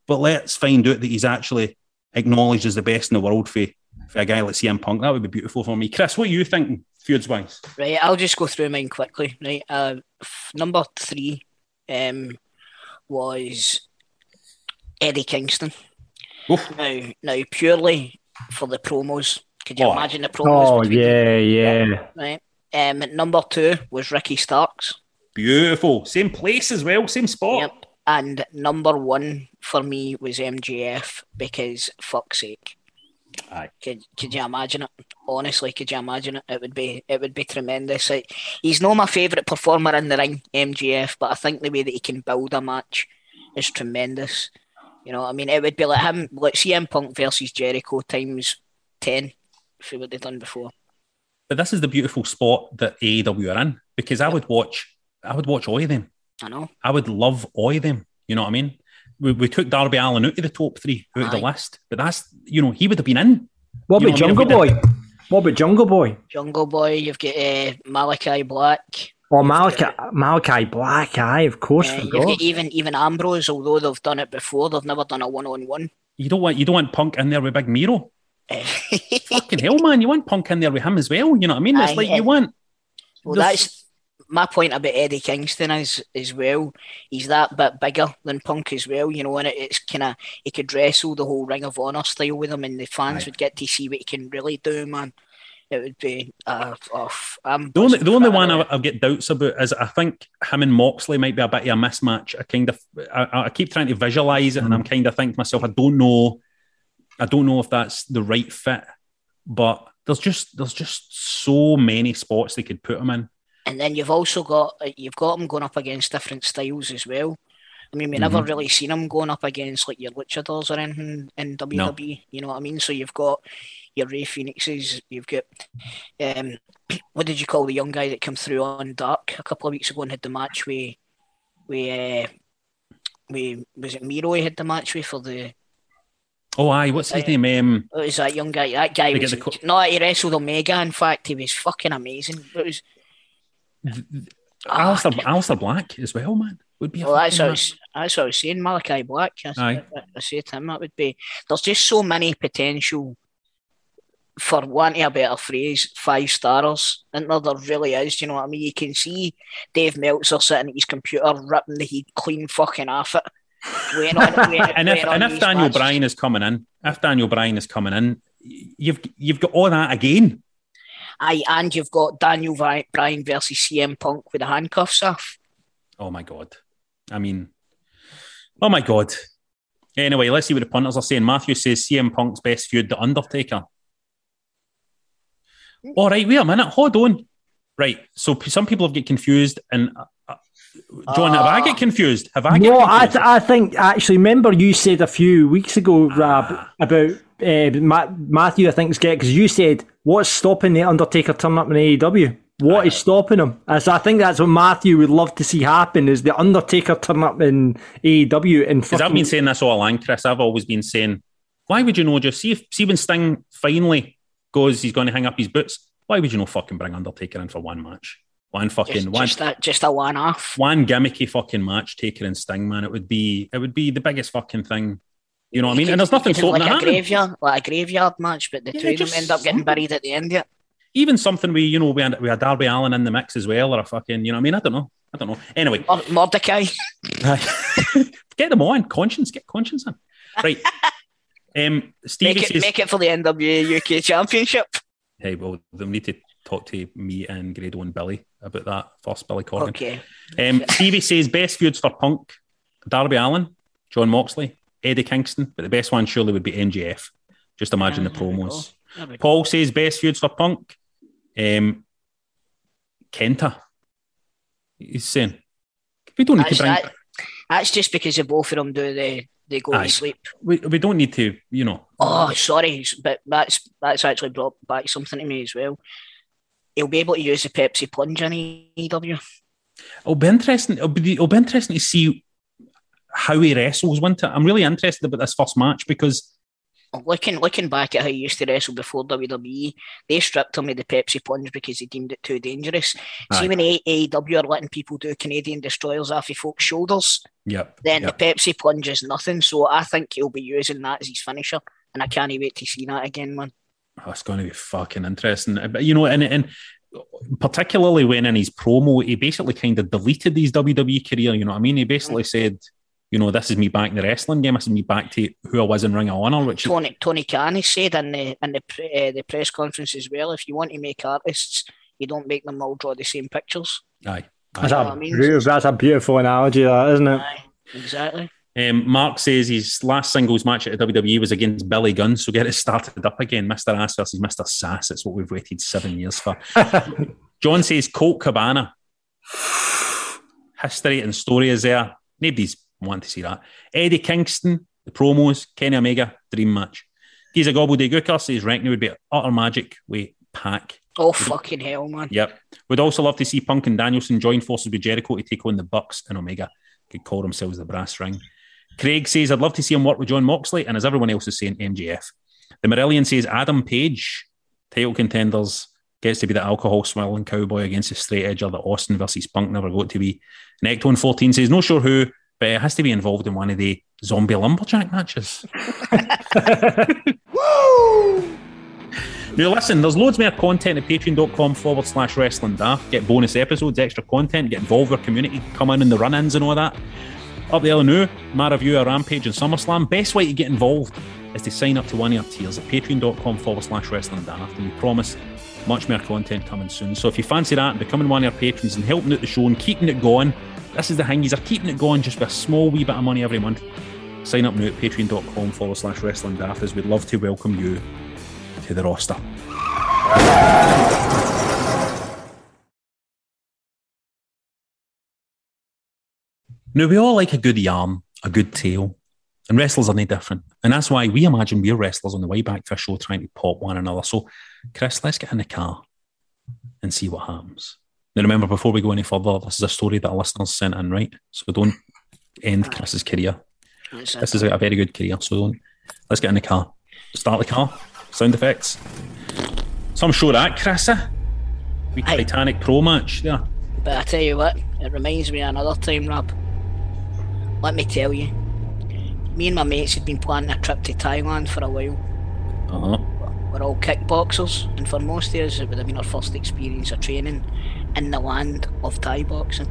But let's find out that he's actually acknowledged as the best in the world for, for a guy like CM Punk. That would be beautiful for me. Chris, what are you thinking? Feuds wise. Right, I'll just go through mine quickly. Right, uh, f- number three um, was Eddie Kingston. Now, now purely for the promos. Could you Oh. imagine the promos? Oh between yeah, yeah. Right. Um, number two was Ricky Starks. Beautiful. Same place as well, same spot. Yep. And number one for me was MJF because fuck's sake. Aye. Could could you imagine it? Honestly, could you imagine it? It would be it would be tremendous. Like, he's not my favourite performer in the ring, MJF, but I think the way that he can build a match is tremendous. You know, I mean, it would be like him, like CM Punk versus Jericho times ten, for what they've done before. But this is the beautiful spot that AEW are in because I would watch, I would watch all of them. I know. I would love all of them. You know what I mean? We, we took Darby Allin out of the top three, out of the list, but that's you know he would have been in. What You about Jungle I mean? Boy? What about Jungle Boy? Jungle Boy, you've got uh, Malachi Black. Or Malachi, Malachi Black, aye, of course. Uh, you've got even even Ambrose, although they've done it before, they've never done a one on one. You don't want you don't want Punk in there with Big Miro. (laughs) Fucking hell, man! You want Punk in there with him as well. You know what I mean? It's Aye, like yeah. you want. Well, that's my point about Eddie Kingston is as well. He's that bit bigger than Punk as well, you know, and it, it's kind of he could wrestle the whole Ring of Honor style with him, and the fans Aye. would get to see what he can really do, man. It would be uh, uh, I'm The only, the only one I. I get doubts about is I think him and Moxley might be a bit of a mismatch. I kind of I, I keep trying to visualize it, and I'm kind of thinking to myself, I don't know, I don't know if that's the right fit, but there's just there's just so many spots they could put him in. And then you've also got uh, you've got him going up against different styles as well. I mean, we never Mhm. really seen him going up against like your luchadors or anything in WWE. You know what I mean? So you've got your Rey Fenixes. You've got um, (clears throat) what did you call the young guy that came through on Dark a couple of weeks ago and had the match with we uh, with was it Miro? He had the match with for the Oh, aye, what's his name? Um, what was that young guy? That guy was co- no, he wrestled Omega. In fact, he was fucking amazing. It was Ah, Alistair, Aleister Black as well, man. Would be Well, that's what, I was, that's what I was saying. Malachi Black. I, Aye. I, I say to him that would be. There's just so many potential, for wanting a better phrase, five stars. And there, there really is. You know what I mean? You can see Dave Meltzer sitting at his computer, ripping the heat clean fucking off it. Waiting on, (laughs) waiting, and if and if Daniel matches. Bryan is coming in, if Daniel Bryan is coming in, you've you've got all that again. Aye, and you've got Daniel Bryan versus CM Punk with the handcuffs off. Oh my god! I mean, oh my god. Anyway, let's see what the punters are saying. Matthew says CM Punk's best feud, The Undertaker. All right, wait a minute. Hold on. Right. So p- some people have get confused, and uh, uh, John, have I get confused? Have I get No, I, th- I think actually. Remember, you said a few weeks ago, Rab, about uh, Ma- Matthew. I think is get because you said what's stopping the Undertaker turning up in AEW. What is stopping him? As I think that's what Matthew would love to see happen is the Undertaker turn up in AEW and Because I've been saying this all along, Chris. I've always been saying, why would you know just see if see when Sting finally goes, he's going to hang up his boots. Why would you know fucking bring Undertaker in for one match? One fucking Just, one just, a, just a one off. one gimmicky fucking match, Taker and Sting, man. It would be it would be the biggest fucking thing. You know what I mean? And there's nothing stopping like a graveyard, like a graveyard match, but the Yeah, two of them end up getting buried at the end it. Even something we, you know, we had, we had Darby Allin in the mix as well, or a fucking, you know what I mean? I don't know. I don't know. Anyway, Mor- Mordecai. (laughs) (laughs) get them on. Conscience, get conscience in. Right. (laughs) Um, Stevie Make it, says, make it for the NWA UK Championship. hey, well, they need to talk to me and Grado and Billy about that first, Billy Corgan. Okay. Um, Stevie says best feuds for Punk, Darby Allin, Jon Moxley, Eddie Kingston, but the best one surely would be MJF. Just imagine Ah, the promos. go. There. Paul says best feuds for Punk, um, Kenta. He's saying we don't need That's, to bring. that- that's just because the both of them do the they go Aye. to sleep. We, we don't need to, you know. Oh, sorry, but that's that's actually brought back something to me as well. He'll be able to use the Pepsi plunge in E AEW. It'll be interesting. It'll be, it'll be interesting to see how he wrestles. Won't? I'm really interested about this first match because Looking looking back at how he used to wrestle before WWE, they stripped him of the Pepsi plunge because he deemed it too dangerous. Aye. See when AEW are letting people do Canadian destroyers off of folks' shoulders, Yep. then yep. the Pepsi plunge is nothing. So I think he'll be using that as his finisher, and I can't wait to see that again, man. Oh, it's going to be fucking interesting. Uh, But you know, and and particularly when in his promo, he basically kind of deleted his WWE career. You know what I mean? He basically said, you know, this is me back in the wrestling game. This is me back to who I was in Ring of Honor. Which Tony Tony Khan has said in the in the uh, the press conference as well. If you want to make artists, you don't make them all draw the same pictures. aye, That's, know a, what I mean? beautiful, that's a beautiful analogy, that isn't it? Exactly. Um, Mark says his last singles match at the WWE was against Billy Gunn, so get it started up again. Mr. Ass versus Mr. Sass. It's what we've waited seven years for. (laughs) John says Colt Cabana. History and story is there. Nobody's wanting to see that. Eddie Kingston, the promos, Kenny Omega, dream match. Giza Gobbledygooker says Reckney would be utter magic with Pack. Oh fucking hell, man! Yep. We'd also love to see Punk and Danielson join forces with Jericho to take on the Bucks and Omega. Could call themselves the brass ring. Craig says, I'd love to see him work with Jon Moxley, and as everyone else is saying, MJF. The Marillion says, Adam Page, title contenders, gets to be the alcohol swirling cowboy against the straight edger the Austin versus Punk never got to be. And Ectone 14 says, no sure who, but it has to be involved in one of the zombie lumberjack matches. (laughs) Woo! Now, listen, there's loads more content at patreon.com forward slash wrestling daft. Get bonus episodes, extra content, get involved with our community, come in in the run ins and all that. Up there now, my review of Rampage and SummerSlam. Best way to get involved is to sign up to one of our tiers at patreon.com forward slash wrestling daft. And we promise much more content coming soon. So if you fancy that and becoming one of our patrons and helping out the show and keeping it going, this is the thing, are keeping it going just with a small wee bit of money every month. Sign up now at patreon.com forward slash wrestling daft as we'd love to welcome you to the roster. Now, we all like a good yarn, a good tale, and wrestlers are no different. And that's why we imagine we're wrestlers on the way back to a show trying to pop one another. So, Chris, let's get in the car and see what happens. Now, remember, before we go any further, this is a story that a listener sent in, right? So don't end Chris's career. This is a, very good career, so don't. Let's get in the car. Start the car. Sound effects. Some show that, Chris. eh? We Titanic Pro match there. But I tell you what, it reminds me of another time, Rab. Let me tell you, me and my mates had been planning a trip to Thailand for a while. Uh huh. We're all kickboxers, and for most of us, it would have been our first experience of training in the land of Thai boxing.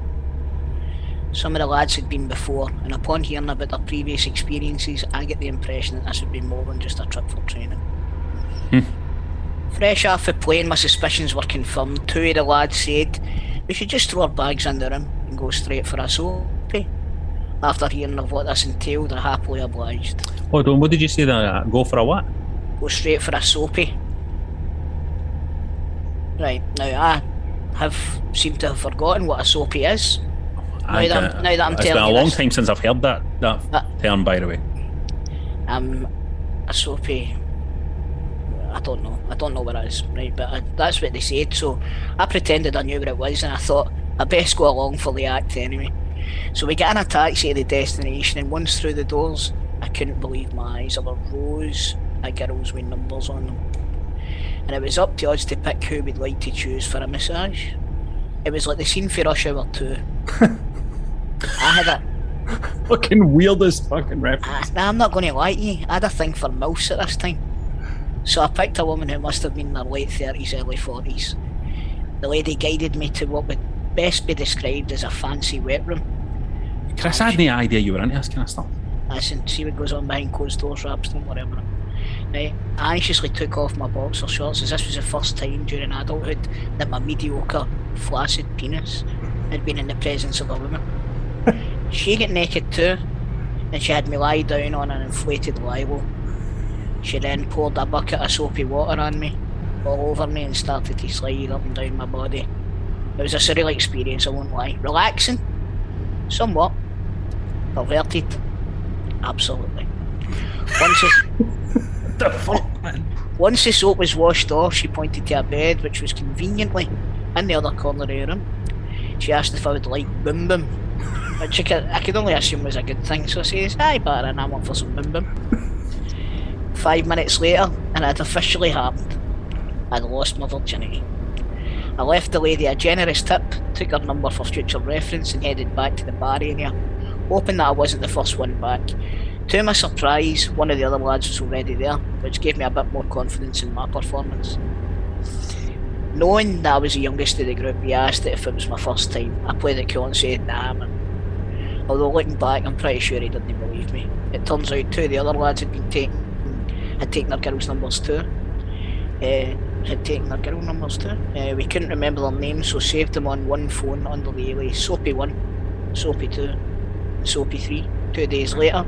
Some of the lads had been before, and upon hearing about their previous experiences, I get the impression that this would be more than just a trip for training. Hmm. Fresh off the plane, my suspicions were confirmed. Two of the lads said we should just throw our bags in the room and go straight for a soapy. After hearing of what this entailed, they're happily obliged. Hold on, what did you say there? Go for a what? Go straight for a soapy. Right, now I have seemed to have forgotten what a soapy is. Now I that I'm, now that I'm it's telling been a long this, time since I've heard that, that term, by the way. um, a soapy. I don't know. I don't know what it is, right? But I, that's what they said. So I pretended I knew what it was, and I thought I best go along for the act anyway. So we get in a taxi to the destination, and once through the doors, I couldn't believe my eyes. There were rows of girls with numbers on them, and it was up to us to pick who we'd like to choose for a massage. It was like the scene for Rush Hour 2. (laughs) I had a Fucking weirdest fucking reference. Ah, nah, I'm not going to lie to you. I had a thing for mouse at this time. So I picked a woman who must have been in her late 30s, early 40s. The lady guided me to what would best be described as a fancy wet room. Chris, I had no idea you were into this kind of stuff. Listen, see what goes on behind closed doors, Raps, don't worry about it. Right, I anxiously took off my boxer shorts as this was the first time during adulthood that my mediocre, flaccid penis had been in the presence of a woman. (laughs) she got naked too, and she had me lie down on an inflated lilo. She then poured a bucket of soapy water on me, all over me, and started to slide up and down my body. It was a surreal experience, I won't lie. Relaxing? Somewhat. Perverted? Absolutely. (laughs) Once the Once the soap was washed off, she pointed to a bed which was conveniently in the other corner of the room. She asked if I would like boom boom, which I could, I could only assume was a good thing. So I says, "Hi, Baron, I'm up for some boom boom." Five minutes later, and it had officially happened. I'd lost my virginity. I left the lady a generous tip, took her number for future reference, and headed back to the bar area, hoping that I wasn't the first one back. To my surprise, one of the other lads was already there, which gave me a bit more confidence in my performance. knowing that I was the youngest of the group, he asked if it was my first time. I played it cool and said nah, man. Although looking back, I'm pretty sure he didn't believe me. It turns out two of the other lads had been taken, had taken their girls' numbers too. Uh, had taken their girl numbers too. Uh, we couldn't remember their names, so saved them on one phone under the alias Soapy 1, Soapy 2, Soapy 3. Two days later,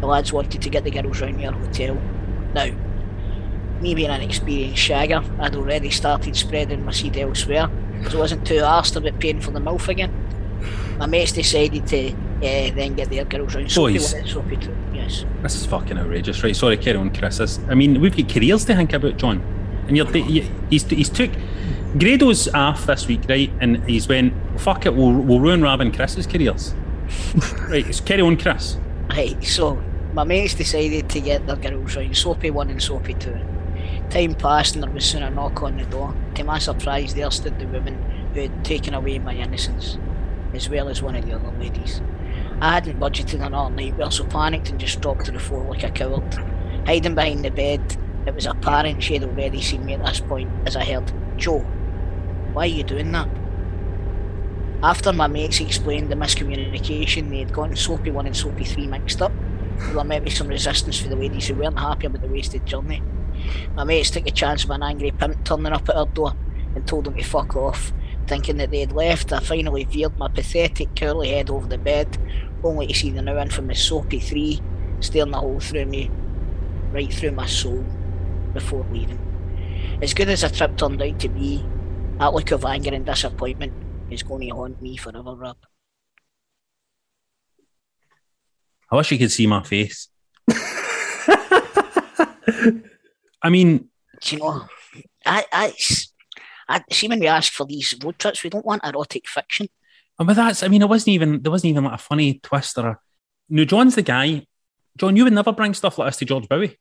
the lads wanted to get the girls round your hotel. Now, me being an experienced shagger, I'd already started spreading my seed elsewhere, so I wasn't too arsed about paying for the mouth again. My mates decided to uh, then get their girls round Soapy Boys. 1 Soapy 2. Yes. This is fucking outrageous, right? Sorry, carry on, Chris. This- I mean, we've got careers to think about, John. And you're, you, he's, he's took Grado's off this week, right? And he's went, fuck it, we'll, we'll ruin Rab and Chris's careers. (laughs) right, so carry on, Chris. Right, so my mates decided to get their girls round Soapy 1 and Soapy 2. Time passed and there was soon a knock on the door. To my surprise, there stood the woman who had taken away my innocence, as well as one of the other ladies. I hadn't budgeted another nightmare, so panicked and just dropped to the floor like a coward. Hiding behind the bed, it was apparent she had already seen me at this point as I heard, Joe, why are you doing that? After my mates explained the miscommunication, they had gotten Soapy 1 and Soapy 3 mixed up. There might be some resistance for the ladies who weren't happy about the wasted journey. My mates took a chance of an angry pimp turning up at our door and told them to fuck off, thinking that they had left. I finally veered my pathetic curly head over the bed, only to see the now infamous Soapy 3 staring a hole through me, right through my soul, before leaving. As good as the trip turned out to be, that look of anger and disappointment is going to haunt me forever, Rab. I wish you could see my face. I mean, Do you know, I, I, I see when we ask for these road trips, we don't want erotic fiction. Oh, but that's, I mean, it wasn't even, there wasn't even like a funny twist or a. No, John's the guy. John, you would never bring stuff like this to George Bowie.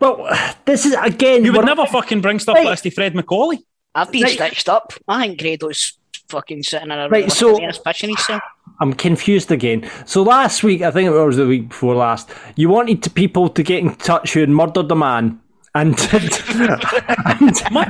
Well, this is again. You would never fucking bring stuff like this to Fred MacAulay. I've been Right. stitched up. I think Grado's fucking sitting in a Right, so- pitching himself. I'm confused again. So last week, I think it was the week before last, you wanted to people to get in touch who had murdered a man and (laughs) and,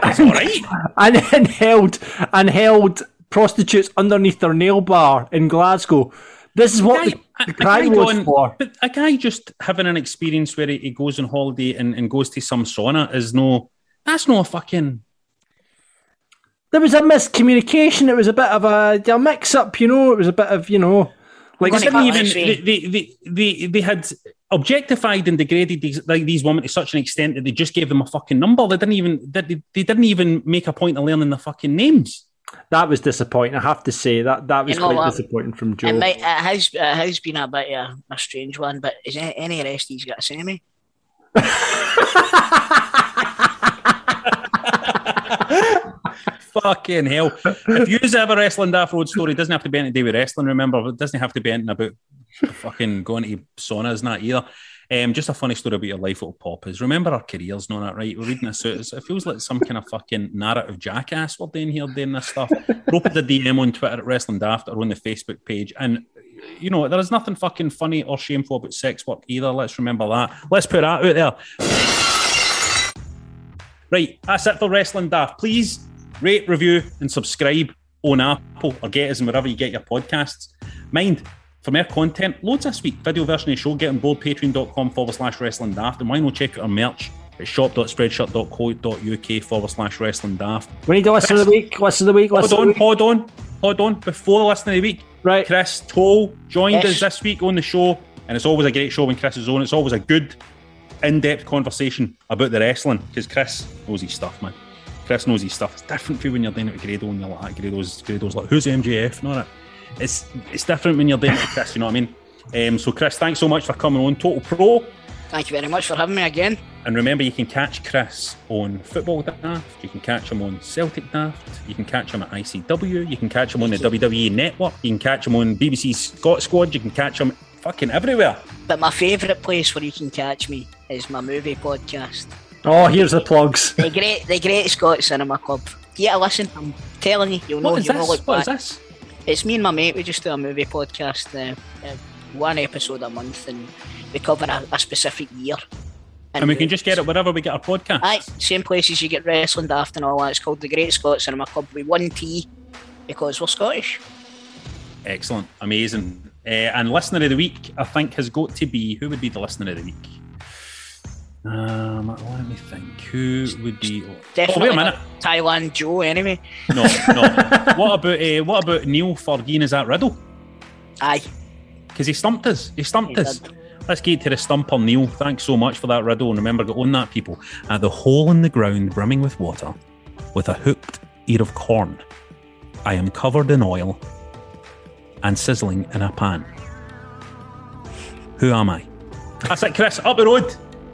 That's all right. and, and held and held prostitutes underneath their nail bar in Glasgow. This is what the, the A cry guy was going- for. But a guy just having an experience where he, he goes on holiday and, and goes to some sauna is no. That's no fucking. There was a miscommunication. It was a bit of a, a mix-up, you know. It was a bit of, you know, like They didn't even. They, they, they, they, they had objectified and degraded these like these women to such an extent that they just gave them a fucking number. They didn't even. They, they didn't even make a point of learning the fucking names. that was disappointing. I have to say that that was You know quite what? disappointing from Joe. It, might, it has it has been a bit of a, a strange one, but is any, any rest he's got to say (laughs) (laughs) me? Fucking hell. if you a wrestling daft road story, it doesn't have to be anything to do with wrestling, remember. It doesn't have to be anything about fucking going to saunas and that either. Um, just a funny story about your life will pop is remember our careers and all that, right? We're reading this out. It feels like some kind of fucking narrative jackass we're doing here doing this stuff. Rope the DM on Twitter at Wrestling Daft or on the Facebook page. And you know, there is nothing fucking funny or shameful about sex work either. Let's remember that. Let's put that out there. Right, that's it for Wrestling Daft. Please rate, review, and subscribe on Apple or get us in wherever you get your podcasts. Mind, for more content, loads this week. Video version of the show, get on board patreon.com forward slash wrestling daft. And why not check out our merch at shop.spreadshirt.co.uk forward slash wrestling daft. we need to listen of the week. Listen of the week. Hold Listen of on, the week. hold on, hold on. Before the listen of the week, right? Chris Toal joined Yes. us this week on the show, and it's always a great show when Chris is on. It's always a good, in-depth conversation about the wrestling because Chris knows his stuff, man. Chris knows his stuff. It's different for when you're doing it with Grado and you're like, Grado's, Grado's like, who's MJF? And all that. It's it's different when you're doing it with Chris. You know what I mean? Um, so Chris, thanks so much for coming on Total Pro. Thank you very much for having me again. And remember, you can catch Chris on Football Daft. You can catch him on Celtic Daft. You can catch him at ICW. You can catch him on the WWE Network. You can catch him on BBC Scot Squad. You can catch him fucking everywhere. But my favourite place where you can catch me is my movie podcast. Oh, here's the plugs. The great, the Great Scot Cinema Club. Yeah, listen, I'm telling you, you'll know. What is you'll know this? look What is back. this? It's me and my mate. We just do a movie podcast, uh, uh, one episode a month, and we cover a, a specific year. And we can just get it wherever we get our podcast. Aye, same places you get wrestling daft and all that. It's called the Great Scots Cinema Club with one T because we're Scottish. Excellent, amazing. Uh, and listener of the week, I think, has got to be who would be the listener of the week? Um, let me think. Who would be? Oh, Definitely wait a minute. Thailand Joe, anyway. No, no. (laughs) what about uh, what about Neil Fergeen? Is that Riddle? Aye. Because he stumped us. He stumped He us. did. Let's get to the stumper, Neil. Thanks so much for that riddle. And remember, to own that, people. At the hole in the ground brimming with water, with a hooked ear of corn, I am covered in oil and sizzling in a pan. Who am I? That's it, Chris. Up the road.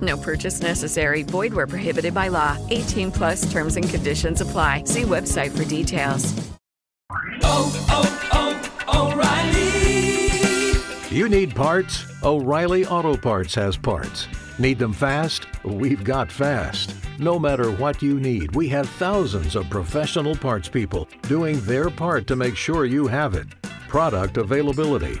No purchase necessary. Void where prohibited by law. 18 plus terms and conditions apply. See website for details. Oh, oh, oh, O'Reilly! You need parts? O'Reilly Auto Parts has parts. Need them fast? We've got fast. No matter what you need, we have thousands of professional parts people doing their part to make sure you have it. Product availability.